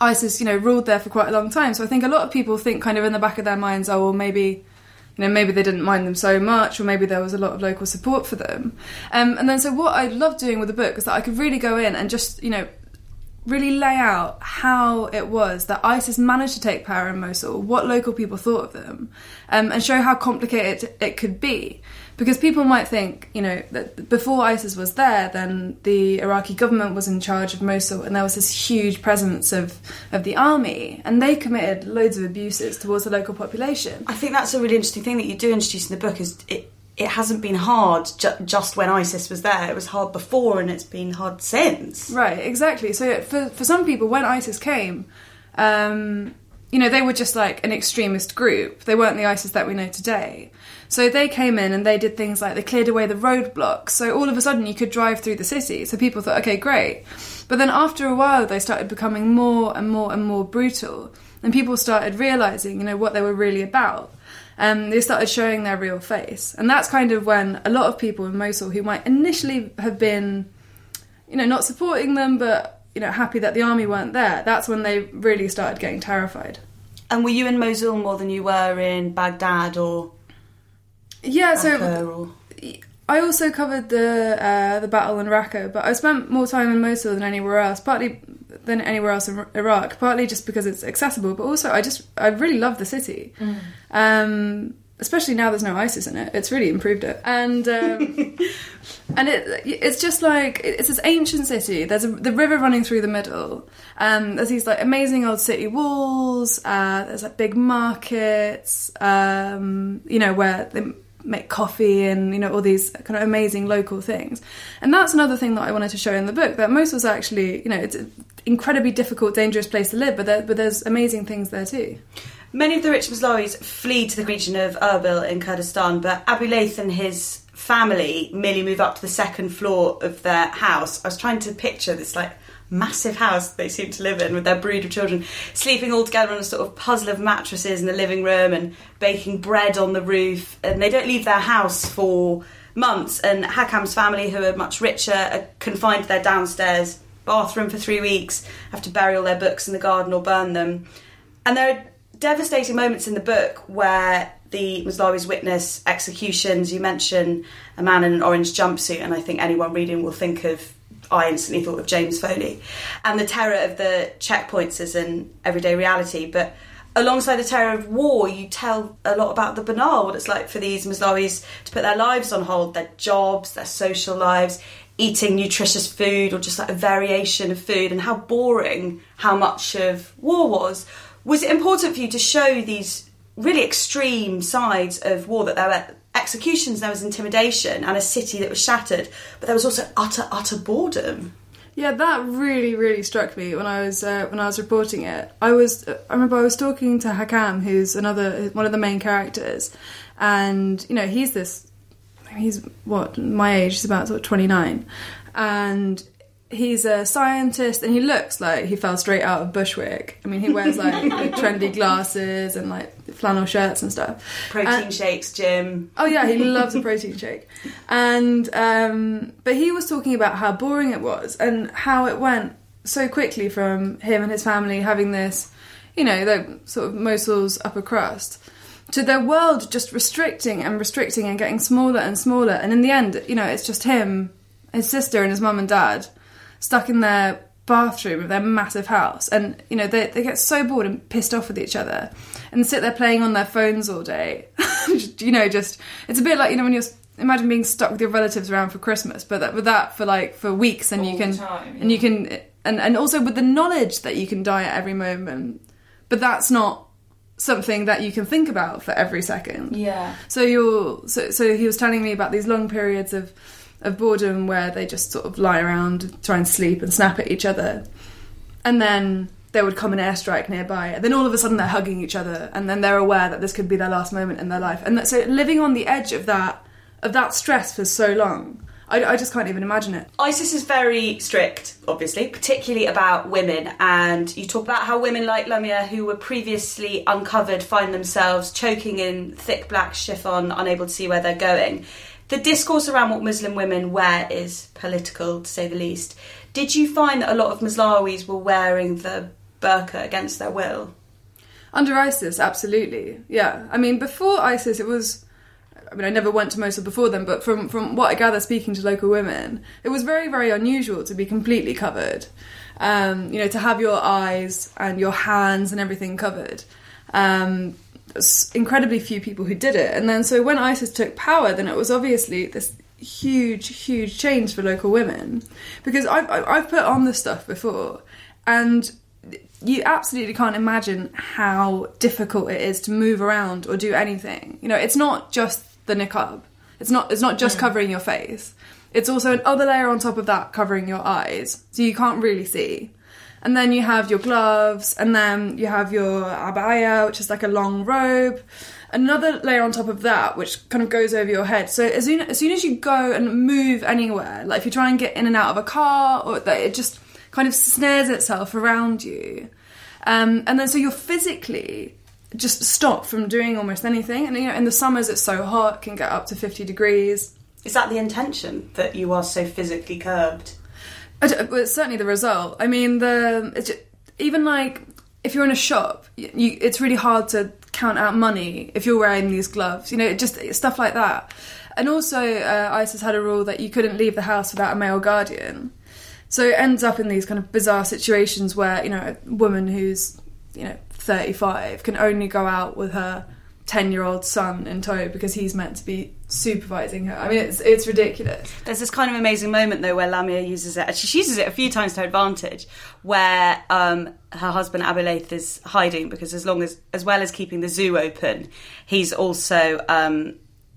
ISIS, you know, ruled there for quite a long time. So I think a lot of people think kind of in the back of their minds, oh, well, maybe you know, maybe they didn't mind them so much, or maybe there was a lot of local support for them. Um, and then, so what I love doing with the book is that I could really go in and just, you know, really lay out how it was that ISIS managed to take power in Mosul, what local people thought of them, um, and show how complicated it could be. Because people might think, you know, that before ISIS was there, then the Iraqi government was in charge of Mosul, and there was this huge presence of, of the army, and they committed loads of abuses towards the local population. I think that's a really interesting thing that you do introduce in the book is it it hasn't been hard ju- just when ISIS was there. It was hard before, and it's been hard since. Right, exactly. So for for some people, when ISIS came, um, you know, they were just like an extremist group. They weren't the ISIS that we know today. So they came in and they did things like they cleared away the roadblocks. So all of a sudden you could drive through the city. So people thought, okay, great. But then after a while, they started becoming more and more and more brutal, and people started realizing, you know, what they were really about um, they started showing their real face. And that's kind of when a lot of people in Mosul who might initially have been, you know, not supporting them, but, you know, happy that the army weren't there, that's when they really started getting terrified. And were you in Mosul more than you were in Baghdad or? Yeah, so or... I also covered the uh, the battle in Raqqa, but I spent more time in Mosul than anywhere else. Partly than anywhere else in Iraq. Partly just because it's accessible, but also I just I really love the city. Mm. Um, especially now there's no ISIS in it. It's really improved it, and um, and it it's just like it's this ancient city. There's a, the river running through the middle. Um, there's these like amazing old city walls. Uh, there's like big markets. Um, you know where make coffee and you know all these kind of amazing local things and that's another thing that i wanted to show in the book that mosul's actually you know it's an incredibly difficult dangerous place to live but, there, but there's amazing things there too Many of the rich Moslawis flee to the region of Erbil in Kurdistan, but Abu Laith and his family merely move up to the second floor of their house. I was trying to picture this like massive house they seem to live in with their brood of children sleeping all together on a sort of puzzle of mattresses in the living room and baking bread on the roof and they don't leave their house for months and Hakam's family who are much richer are confined to their downstairs bathroom for 3 weeks have to bury all their books in the garden or burn them and there are devastating moments in the book where the Moslawis witness executions. You mention a man in an orange jumpsuit, and I think anyone reading will think of. I instantly thought of James Foley, and the terror of the checkpoints is an everyday reality. But alongside the terror of war, you tell a lot about the banal, what it's like for these Moslawis to put their lives on hold, their jobs, their social lives, eating nutritious food, or just like a variation of food, and how boring how much of war was was it important for you to show these really extreme sides of war that there were executions, there was intimidation, and a city that was shattered, but there was also utter, utter boredom? Yeah, that really, really struck me when I was uh, when I was reporting it. I was, I remember I was talking to Hakam, who's another one of the main characters, and you know he's this, he's what my age, he's about sort of twenty nine, and he's a scientist and he looks like he fell straight out of Bushwick. I mean, he wears like, trendy glasses and like flannel shirts and stuff. Protein and, shakes, Jim. Oh yeah, he loves a protein shake. And um, but he was talking about how boring it was and how it went so quickly from him and his family having this, you know, the sort of Mosul's upper crust to their world just restricting and restricting and getting smaller and smaller. And in the end, you know, it's just him, his sister, and his mum and dad stuck in their bathroom of their massive house. And, you know, they, they get so bored and pissed off with each other and sit there playing on their phones all day. you know, just, it's a bit like, you know, when you're, imagine being stuck with your relatives around for Christmas, but that, with that for like, for weeks and All you can, time, and you can, and, and also with the knowledge that you can die at every moment. But that's not something that you can think about for every second. Yeah. So you're so so he was telling me about these long periods of of boredom where they just sort of lie around, try and sleep and snap at each other. And then there would come an airstrike nearby. And then all of a sudden they're hugging each other and then they're aware that this could be their last moment in their life. And that, so living on the edge of that of that stress for so long, I, I just can't even imagine it. ISIS is very strict, obviously, particularly about women. And you talk about how women like Lamia, who were previously uncovered, find themselves choking in thick black chiffon, unable to see where they're going. The discourse around what Muslim women wear is political, to say the least. Did you find that a lot of Moslawis were wearing the burqa against their will? Under ISIS, absolutely. Yeah. I mean, before ISIS, it was. I mean, I never went to Mosul before then, but from, from what I gather speaking to local women, it was very, very unusual to be completely covered. Um, you know, to have your eyes and your hands and everything covered. Um, incredibly few people who did it. And then, so when ISIS took power, then it was obviously this huge, huge change for local women. Because I've, I've put on this stuff before, and you absolutely can't imagine how difficult it is to move around or do anything. You know, it's not just the niqab. It's not it's not just covering your face. It's also another layer on top of that covering your eyes. So you can't really see. And then you have your gloves, and then you have your abaya, which is like a long robe. Another layer on top of that, which kind of goes over your head. So as soon as, soon as you go and move anywhere, like if you try and get in and out of a car, or that it just kind of snares itself around you. Um, and then so you're physically just stop from doing almost anything. And you know, in the summers it's so hot, can get up to 50 degrees. Is that the intention that you are so physically curbed? I d- well, it's certainly the result. I mean, the it's ju- even like if you're in a shop, you, it's really hard to count out money if you're wearing these gloves. You know, just stuff like that. And also, uh, ISIS had a rule that you couldn't leave the house without a male guardian. So it ends up in these kind of bizarre situations where you know a woman who's you know 35 can only go out with her 10 year old son in tow because he's meant to be supervising her. I mean, it's it's ridiculous. There's this kind of amazing moment though where Lamia uses it. She uses it a few times to her advantage, where um, her husband Abu Laith is hiding because as long as as well as keeping the zoo open, he's also um,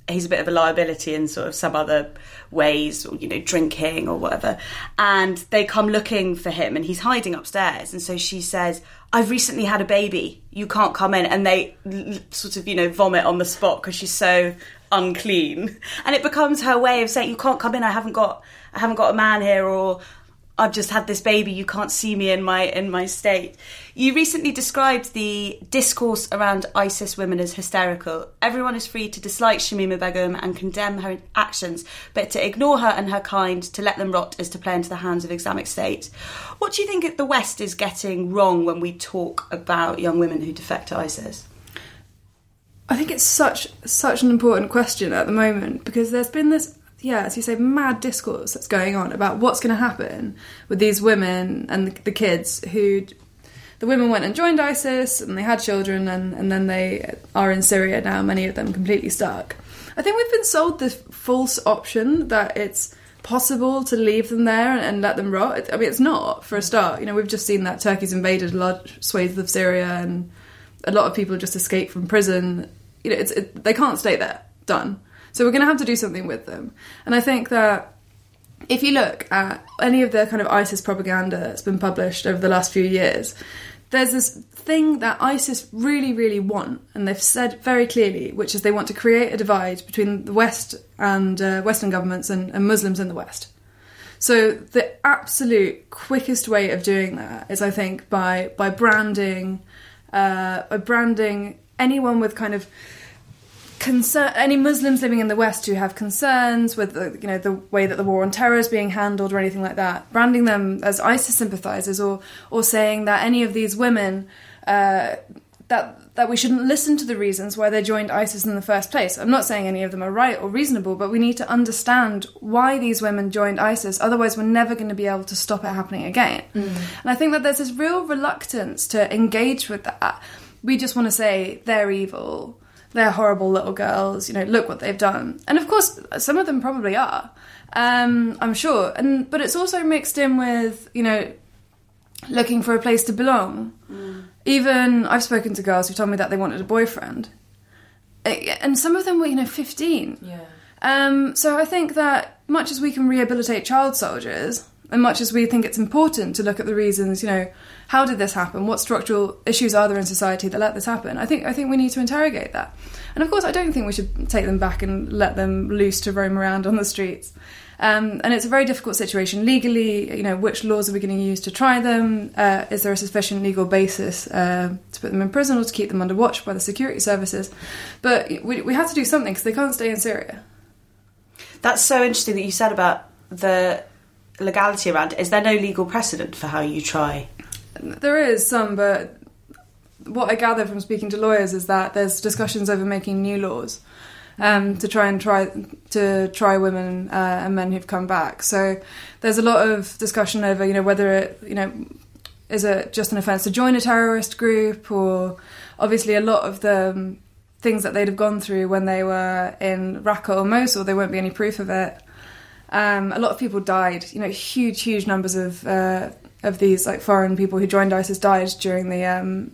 he's a bit of a liability in sort of some other ways, or, you know, drinking or whatever. And they come looking for him, and he's hiding upstairs. And so she says, "I've recently had a baby. You can't come in." And they sort of, you know, vomit on the spot because she's so unclean. And it becomes her way of saying, "You can't come in. I haven't got, I haven't got a man here, or." I've just had this baby. You can't see me in my in my state. You recently described the discourse around ISIS women as hysterical. Everyone is free to dislike Shamima Begum and condemn her actions, but to ignore her and her kind, to let them rot, is to play into the hands of Islamic State. What do you think the West is getting wrong when we talk about young women who defect to ISIS? I think it's such such an important question at the moment because there's been this yeah, as you say, mad discourse that's going on about what's going to happen with these women and the, the kids who. The women went and joined ISIS and they had children and, and then they are in Syria now, many of them completely stuck. I think we've been sold this false option that it's possible to leave them there and, and let them rot. I mean, it's not, for a start. You know, we've just seen that Turkey's invaded large swathes of Syria and a lot of people just escape from prison. You know, it's, it, they can't stay there. Done. So we're going to have to do something with them. And I think that if you look at any of the kind of ISIS propaganda that's been published over the last few years, there's this thing that ISIS really, really want, and they've said very clearly, which is they want to create a divide between the West and uh, Western governments and, and Muslims in the West. So the absolute quickest way of doing that is, I think, by by branding, uh, branding anyone with kind of concern any Muslims living in the West who have concerns with the, you know the way that the war on terror is being handled or anything like that, branding them as ISIS sympathizers or or saying that any of these women uh, that that we shouldn't listen to the reasons why they joined ISIS in the first place. I'm not saying any of them are right or reasonable, but we need to understand why these women joined ISIS. Otherwise, we're never going to be able to stop it happening again. And I think that there's this real reluctance to engage with that. We just want to say they're evil, they're horrible little girls. You know, look what they've done. And of course, some of them probably are. Um, I'm sure. And but it's also mixed in with you know looking for a place to belong. Even I've spoken to girls who told me that they wanted a boyfriend, Eh, and some of them were you know 15. Yeah. Um, so I think that much as we can rehabilitate child soldiers, and much as we think it's important to look at the reasons, you know, how did this happen? What structural issues are there in society that let this happen? I think I think we need to interrogate that. And of course, I don't think we should take them back and let them loose to roam around on the streets. Um, and it's a very difficult situation legally. You know, which laws are we going to use to try them? Uh, is there a sufficient legal basis uh, to put them in prison or to keep them under watch by the security services? But we, we have to do something because they can't stay in Syria. That's so interesting that you said about the legality around it. Is there no legal precedent for how you try? There is some, but what I gather from speaking to lawyers is that there's discussions over making new laws um, to try and try to try women uh, and men who've come back. So there's a lot of discussion over, you know, whether it, you know, is it just an offence to join a terrorist group, or obviously a lot of the um, things that they'd have gone through when they were in Raqqa or Mosul, there won't be any proof of it. Um, a lot of people died. You know, huge, huge numbers of uh, of these like foreign people who joined ISIS died during the um,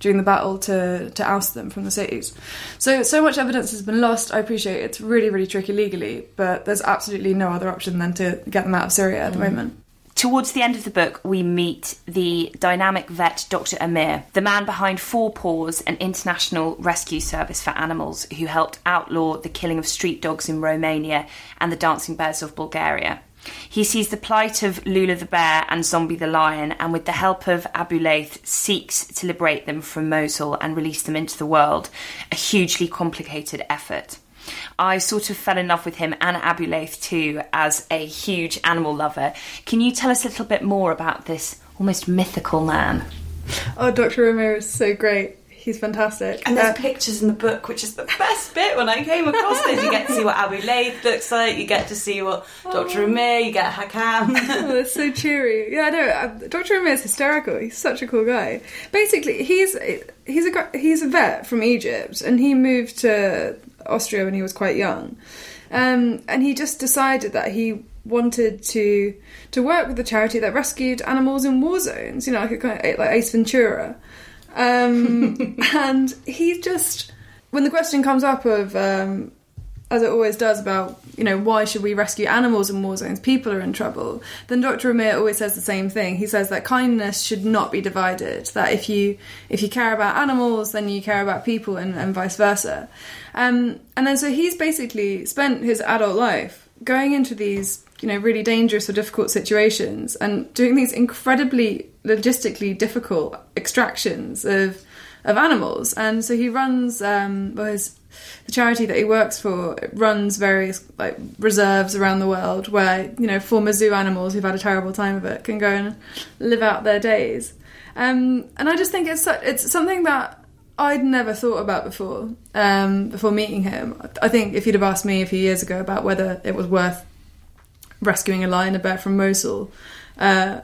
during the battle to to oust them from the cities. So so much evidence has been lost. I appreciate it's really really tricky legally, but there's absolutely no other option than to get them out of Syria at the mm. moment. Towards the end of the book, we meet the dynamic vet Dr. Amir, the man behind Four Paws, an international rescue service for animals who helped outlaw the killing of street dogs in Romania and the dancing bears of Bulgaria. He sees the plight of Lula the bear and Zombie the lion, and with the help of Abu Laith, seeks to liberate them from Mosul and release them into the world. A hugely complicated effort. I sort of fell in love with him and Abu Laith too as a huge animal lover. Can you tell us a little bit more about this almost mythical man? Oh, Dr. Amir is so great. He's fantastic. And there's Uh, pictures in the book, which is the best bit when I came across this. You get to see what Abu Laith looks like, you get to see what Dr. Amir, you get Hakam. oh, that's so cheery. Yeah, I know. Dr. Amir is hysterical. He's such a cool guy. Basically, he's he's a he's a vet from Egypt, and he moved to Austria when he was quite young. Um, and he just decided that he wanted to to work with a charity that rescued animals in war zones. You know, like a like Ace Ventura. Um, and he just when the question comes up of um, as it always does about you know why should we rescue animals in war zones? People are in trouble. Then dr amir always says the same thing. He says that kindness should not be divided that if you if you care about animals then you care about people and, and vice versa. Um, and then so he's basically spent his adult life going into these you know really dangerous or difficult situations and doing these incredibly logistically difficult extractions of of animals and so he runs um well his the charity that he works for runs various like reserves around the world where you know former zoo animals who've had a terrible time of it can go and live out their days um and i just think it's su- it's something that I'd never thought about before. Um, before meeting him, I think if you'd have asked me a few years ago about whether it was worth rescuing a lion, a bear from Mosul, uh,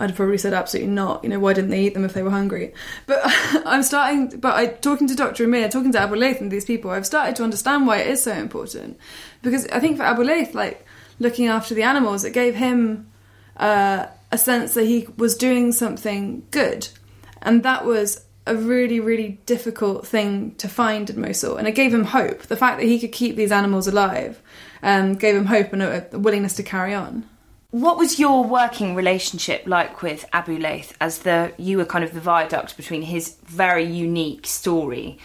I'd have probably said absolutely not. You know, why didn't they eat them if they were hungry? But I'm starting. But I talking to Dr. Amir, talking to Abu Laith and these people, I've started to understand why it is so important. Because I think for Abu Laith, like looking after the animals, it gave him uh, a sense that he was doing something good, and that was a really, really difficult thing to find in Mosul, and it gave him hope. The fact that he could keep these animals alive um, gave him hope and a, a willingness to carry on. What was your working relationship like with Abu Laith as the you were kind of the viaduct between his very unique story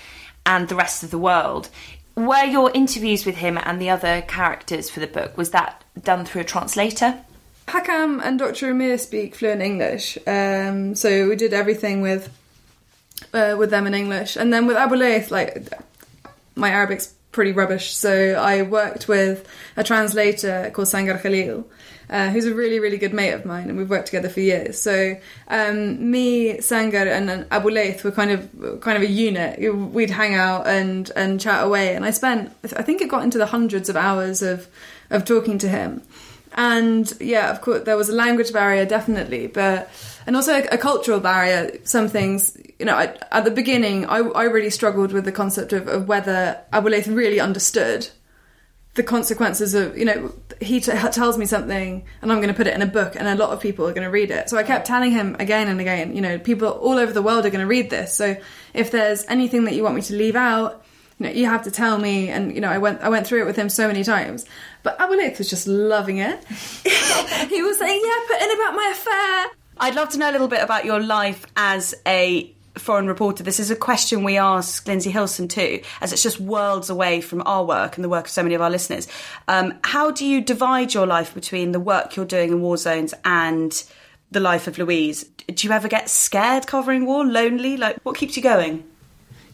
and the rest of the world? Were your interviews with him and the other characters for the book was that done through a translator? Hakam and Dr. Amir speak fluent English, um, so we did everything with uh, with them in English, and then with Abu Laith, like my Arabic's pretty rubbish. So I worked with a translator called Sangar Khalil, uh, who's a really, really good mate of mine, and we've worked together for years. So um, me, Sangar, and, Abu Laith were kind of kind of a unit. We'd hang out and and chat away, and I spent I think it got into the hundreds of hours of of talking to him. And yeah, of course, there was a language barrier, definitely, but and also a, a cultural barrier. Some things, you know, I, at the beginning, I, I really struggled with the concept of, of whether Abu Laith really understood the consequences of you know he t- tells me something and i'm going to put it in a book and a lot of people are going to read it. So i kept telling him again and again you know people all over the world are going to read this. So if there's anything that you want me to leave out you know you have to tell me. And you know i went i went through it with him so many times but Abu Laith was just loving it he was saying yeah put in about my affair I'd love to know a little bit about your life as a foreign reporter. This is a question we ask Lindsay Hilsum too, as it's just worlds away from our work and the work of so many of our listeners. Um, how do you divide your life between the work you're doing in war zones and the life of Louise? Do you ever get scared covering war, lonely? Like, what keeps you going?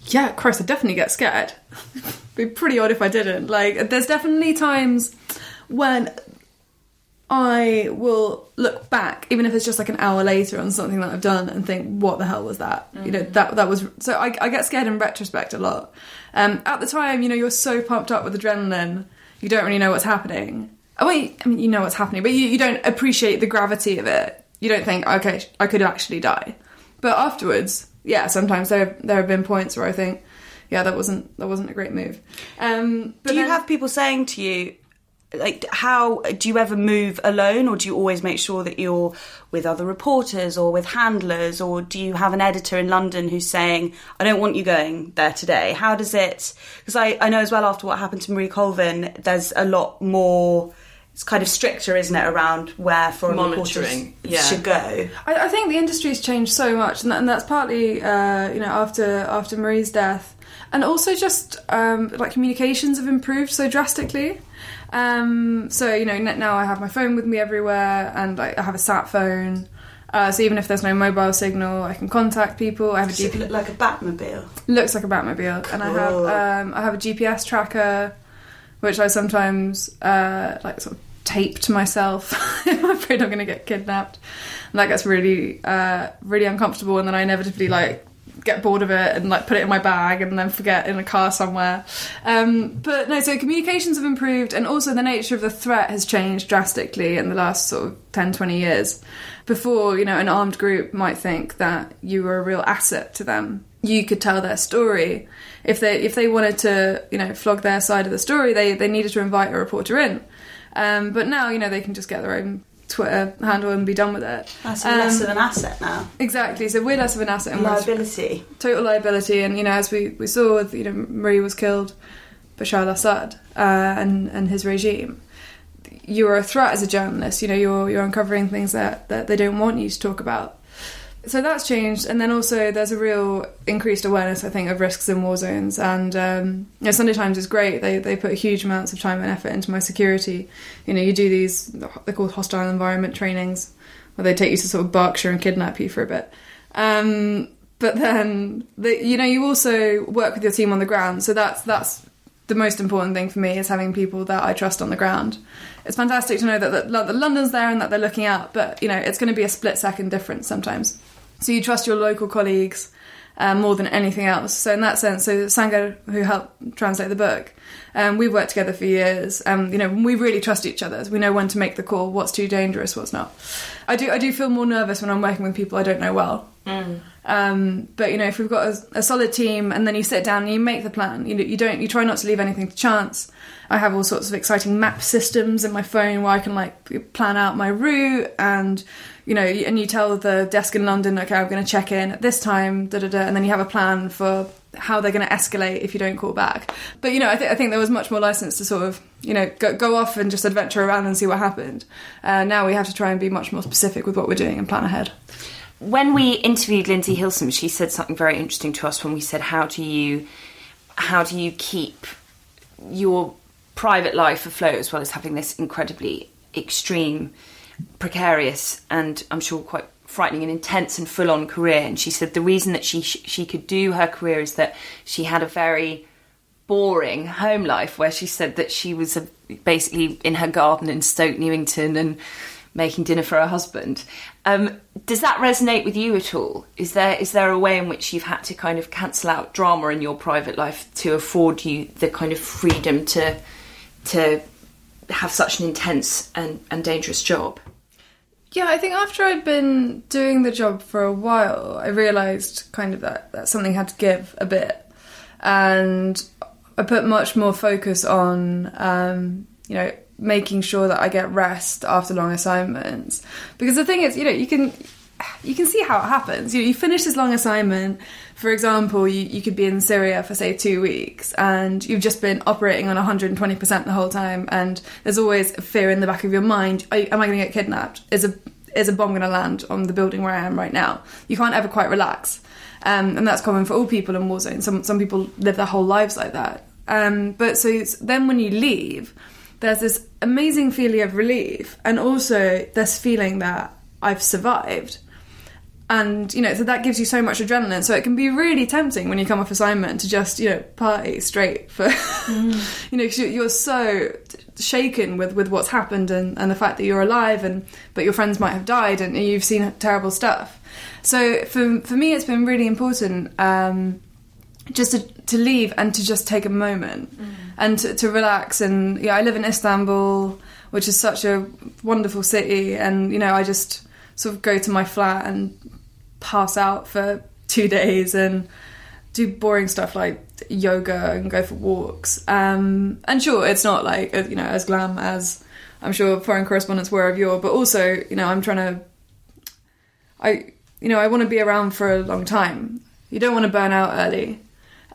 Yeah, Christ, I definitely get scared. It'd be pretty odd if I didn't. Like, there's definitely times when I will look back, even if it's just like an hour later on something that I've done, and think, "What the hell was that?" Mm. You know, that that was. So I, I, get scared in retrospect a lot. Um, at the time, you know, you're so pumped up with adrenaline, you don't really know what's happening. Oh, wait, I mean, you know what's happening, but you, you don't appreciate the gravity of it. You don't think, "Okay, I could actually die." But afterwards, yeah, sometimes there there have been points where I think, "Yeah, that wasn't that wasn't a great move." Um, Do you then, have people saying to you? like how do you ever move alone or do you always make sure that you're with other reporters or with handlers or do you have an editor in london who's saying i don't want you going there today how does it because I, I know as well after what happened to marie colvin there's a lot more it's kind of stricter isn't it around where foreign monitoring yeah. should go I, I, think the industry's changed so much and, that, and that's partly uh, you know after after marie's death and also just um, like communications have improved so drastically um, so you know now I have my phone with me everywhere, and I, I have a sat phone. Uh, so even if there's no mobile signal, I can contact people. I have a GPS. Look like a Batmobile. Looks like a Batmobile, cool. and I have um, I have a GPS tracker, which I sometimes uh, like sort of tape to myself. I'm afraid I'm going to get kidnapped, and that gets really uh, really uncomfortable. And then I inevitably like get bored of it and like put it in my bag and then forget in a car somewhere. Um, but no, so communications have improved and also the nature of the threat has changed drastically in the last sort of 10, 20 years. Before, you know, an armed group might think that you were a real asset to them. You could tell their story. If they if they wanted to, you know, flog their side of the story, they, they needed to invite a reporter in. Um, but now, you know, they can just get their own Twitter handle and be done with it. That's um, less of an asset now. Exactly. So we're less of an asset and liability. Total liability, and you know, as we, we saw, with, you know, Marie was killed, Bashar al-Assad uh, and and his regime. You are a threat as a journalist. You know, you're you're uncovering things that that they don't want you to talk about so that's changed, and then also there's a real increased awareness, I think, of risks in war zones. And um, you know, Sunday Times is great; they they put huge amounts of time and effort into my security. You know, you do these they're called hostile environment trainings, where they take you to sort of Berkshire and kidnap you for a bit. Um, but then, the, you know, you also work with your team on the ground, so that's that's the most important thing for me is having people that I trust on the ground. It's fantastic to know that, that, London's there and that they're looking out, but you know, it's going to be a split second difference sometimes. So you trust your local colleagues uh, more than anything else. So in that sense, so Sangar, who helped translate the book, um, we've worked together for years. Um, you know, we really trust each other. We know when to make the call, what's too dangerous, what's not. I do, I do feel more nervous when I'm working with people I don't know well. Mm. Um, but you know, if we've got a, a, solid team, and then you sit down and you make the plan, you know, you don't, you try not to leave anything to chance. I have all sorts of exciting map systems in my phone where I can like plan out my route and you know, and you tell the desk in London, okay, I'm going to check in at this time, da da da, and then you have a plan for how they're going to escalate if you don't call back. But you know, I, th- I think there was much more license to sort of, you know, go, go off and just adventure around and see what happened. Uh, now we have to try and be much more specific with what we're doing and plan ahead. When we interviewed Lindsay Hilsum, she said something very interesting to us when we said, "How do you, how do you keep your private life afloat as well as having this incredibly extreme?" Precarious and I'm sure quite frightening and intense and full on career. And she said the reason that she she could do her career is that she had a very boring home life where she said that she was uh basically in her garden in Stoke Newington and making dinner for her husband. Um, does that resonate with you at all? Is there is there a way in which you've had to kind of cancel out drama in your private life to afford you the kind of freedom to to have such an intense and, and dangerous job? Yeah, I think after I'd been doing the job for a while, I realised kind of that, that something had to give a bit. And I put much more focus on, um, you know, making sure that I get rest after long assignments. Because the thing is, you know, you can you can see how it happens. You, you finish this long assignment. For example, you, you could be in Syria for say two weeks, and you've just been operating on 120 percent the whole time, and there's always a fear in the back of your mind: Am I going to get kidnapped? Is a is a bomb going to land on the building where I am right now? You can't ever quite relax, um, and that's common for all people in war zones. Some some people live their whole lives like that. Um, but so then when you leave, there's this amazing feeling of relief, and also this feeling that I've survived and you know so that gives you so much adrenaline. So it can be really tempting when you come off assignment to just you know party straight for you know 'cause you're, you're so shaken with with what's happened and and the fact that you're alive and but your friends might have died and you've seen terrible stuff. So for for me it's been really important um just to, to leave and to just take a moment and to, to relax. And yeah i live in istanbul which is such a wonderful city. And you know i just sort of go to my flat and pass out for two days and do boring stuff like yoga and go for walks um, and sure it's not like you know as glam as i'm sure foreign correspondents were of yore but also you know i'm trying to I you know I want to be around for a long time. You don't want to burn out early.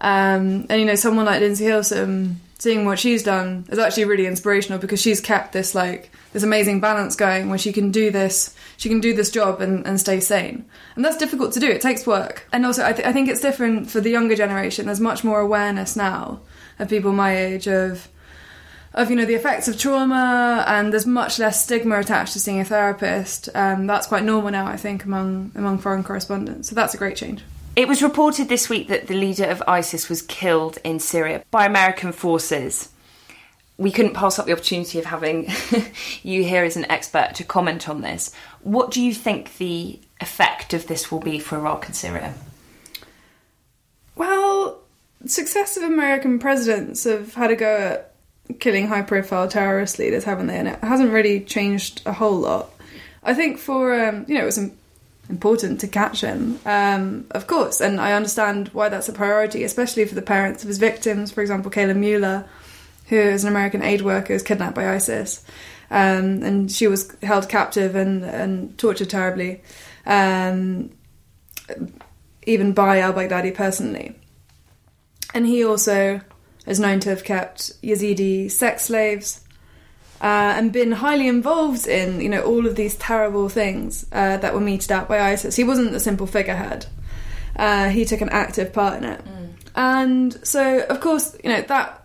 Um, and you know someone like Lindsay Hilsum, seeing what she's done is actually really inspirational because she's kept this like this amazing balance going where she can do this she can do this job and, and stay sane. And that's difficult to do. It takes work. And also I, th- I think it's different for the younger generation. There's much more awareness now of people my age of of you know the effects of trauma and there's much less stigma attached to seeing a therapist. Um, that's quite normal now i think among among foreign correspondents. So that's a great change It was reported this week that the leader of ISIS was killed in Syria by American forces. We couldn't pass up the opportunity of having you here as an expert to comment on this. What do you think the effect of this will be for Iraq and Syria? well successive american presidents have had a go at killing high profile terrorist leaders haven't they and it hasn't really changed a whole lot i think for um, you know it was important to catch him um, of course. And i understand why that's a priority especially for the parents of his victims for example kayla mueller who is an american aid worker who was kidnapped by isis. Um, and she was held captive and, and tortured terribly um, even by al-baghdadi personally. And he also is known to have kept Yazidi sex slaves uh, and been highly involved in you know all of these terrible things uh, that were meted out by ISIS. He wasn't a simple figurehead. Uh, he took an active part in it, and so of course you know that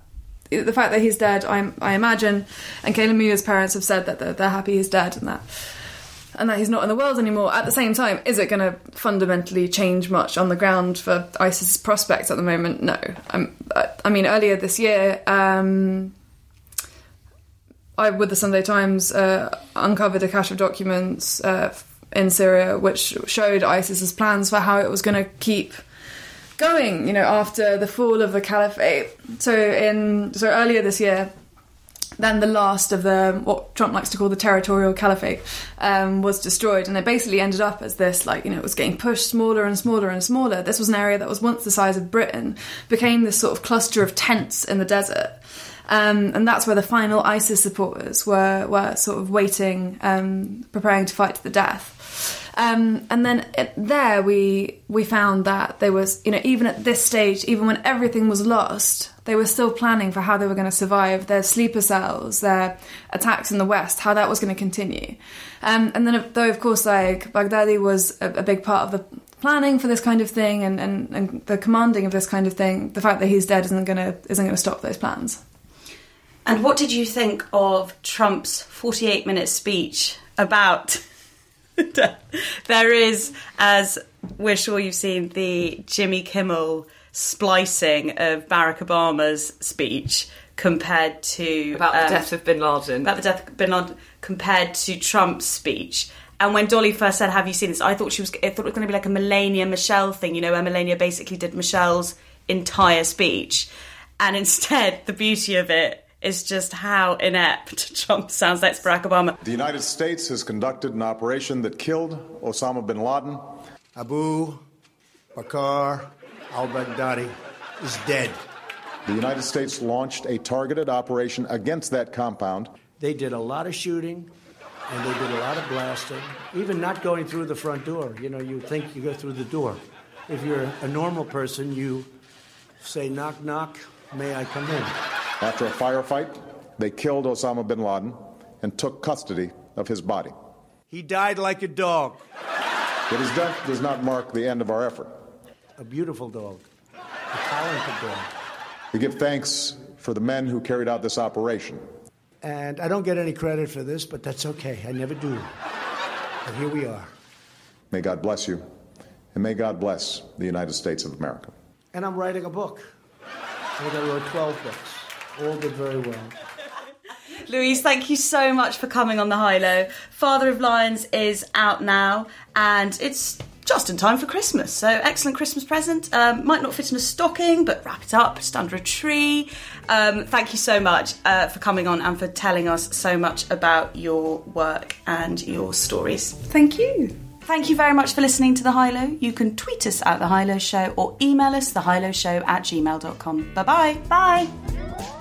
the fact that he's dead, I, I imagine, and Kayla Mueller's parents have said that they're, they're happy he's dead and that and that he's not in the world anymore. At the same time, is it going to fundamentally change much on the ground for ISIS prospects at the moment? No. I'm, I, I mean, earlier this year, um, I, with the Sunday Times, uh, uncovered a cache of documents uh, in Syria which showed ISIS's plans for how it was going to keep going. You know, after the fall of the caliphate. So in so earlier this year, then the last of the what Trump likes to call the territorial caliphate um, was destroyed, and it basically ended up as this like you know it was getting pushed smaller and smaller and smaller. This was an area that was once the size of Britain, became this sort of cluster of tents in the desert. Um, and that's where the final ISIS supporters were were sort of waiting, um, preparing to fight to the death. Um, and then it, there we we found that there was you know even at this stage, even when everything was lost, they were still planning for how they were going to survive their sleeper cells, their attacks in the west, how that was going to continue. Um, and then though of course like Baghdadi was a, a big part of the planning for this kind of thing and, and, and the commanding of this kind of thing, the fact that he's dead isn't going to isn't going to stop those plans. And what did you think of Trump's 48 minute speech about? There is, as we're sure you've seen, the Jimmy Kimmel splicing of Barack Obama's speech compared to About the um, death of Bin Laden. about the death of Bin Laden compared to Trump's speech. And when Dolly first said, "Have you seen this?" I thought she was. I thought it was going to be like a Melania Michelle thing, you know, where Melania basically did Michelle's entire speech, and instead, the beauty of it is just how inept Trump sounds like Barack Obama. The United States has conducted an operation that killed Osama bin Laden. Abu Bakr al Baghdadi is dead. The United States launched a targeted operation against that compound. They did a lot of shooting and they did a lot of blasting, even not going through the front door. You know, you think you go through the door. If you're a normal person, you say, knock, knock, may I come in? After a firefight, they killed Osama bin Laden and took custody of his body. He died like a dog, But his death does not mark the end of our effort. a beautiful dog, a talented dog. We give thanks for the men who carried out this operation. And I don't get any credit for this, but that's okay. I never do. But here we are. May God bless you, and may God bless the United States of America. And I'm writing a book. I think I wrote 12 books. All did very well. Louise, thank you so much for coming on the High Low. Father of Lions is out now, and it's just in time for Christmas. So, excellent Christmas present. Um, might not fit in a stocking, but wrap it up just under a tree. Um, thank you so much uh, for coming on and for telling us so much about your work and your stories. Thank you. Thank you very much for listening to The High Low. You can tweet us at The High Low Show or email us, thehighlowshow at gmail.com. Bye-bye. Bye.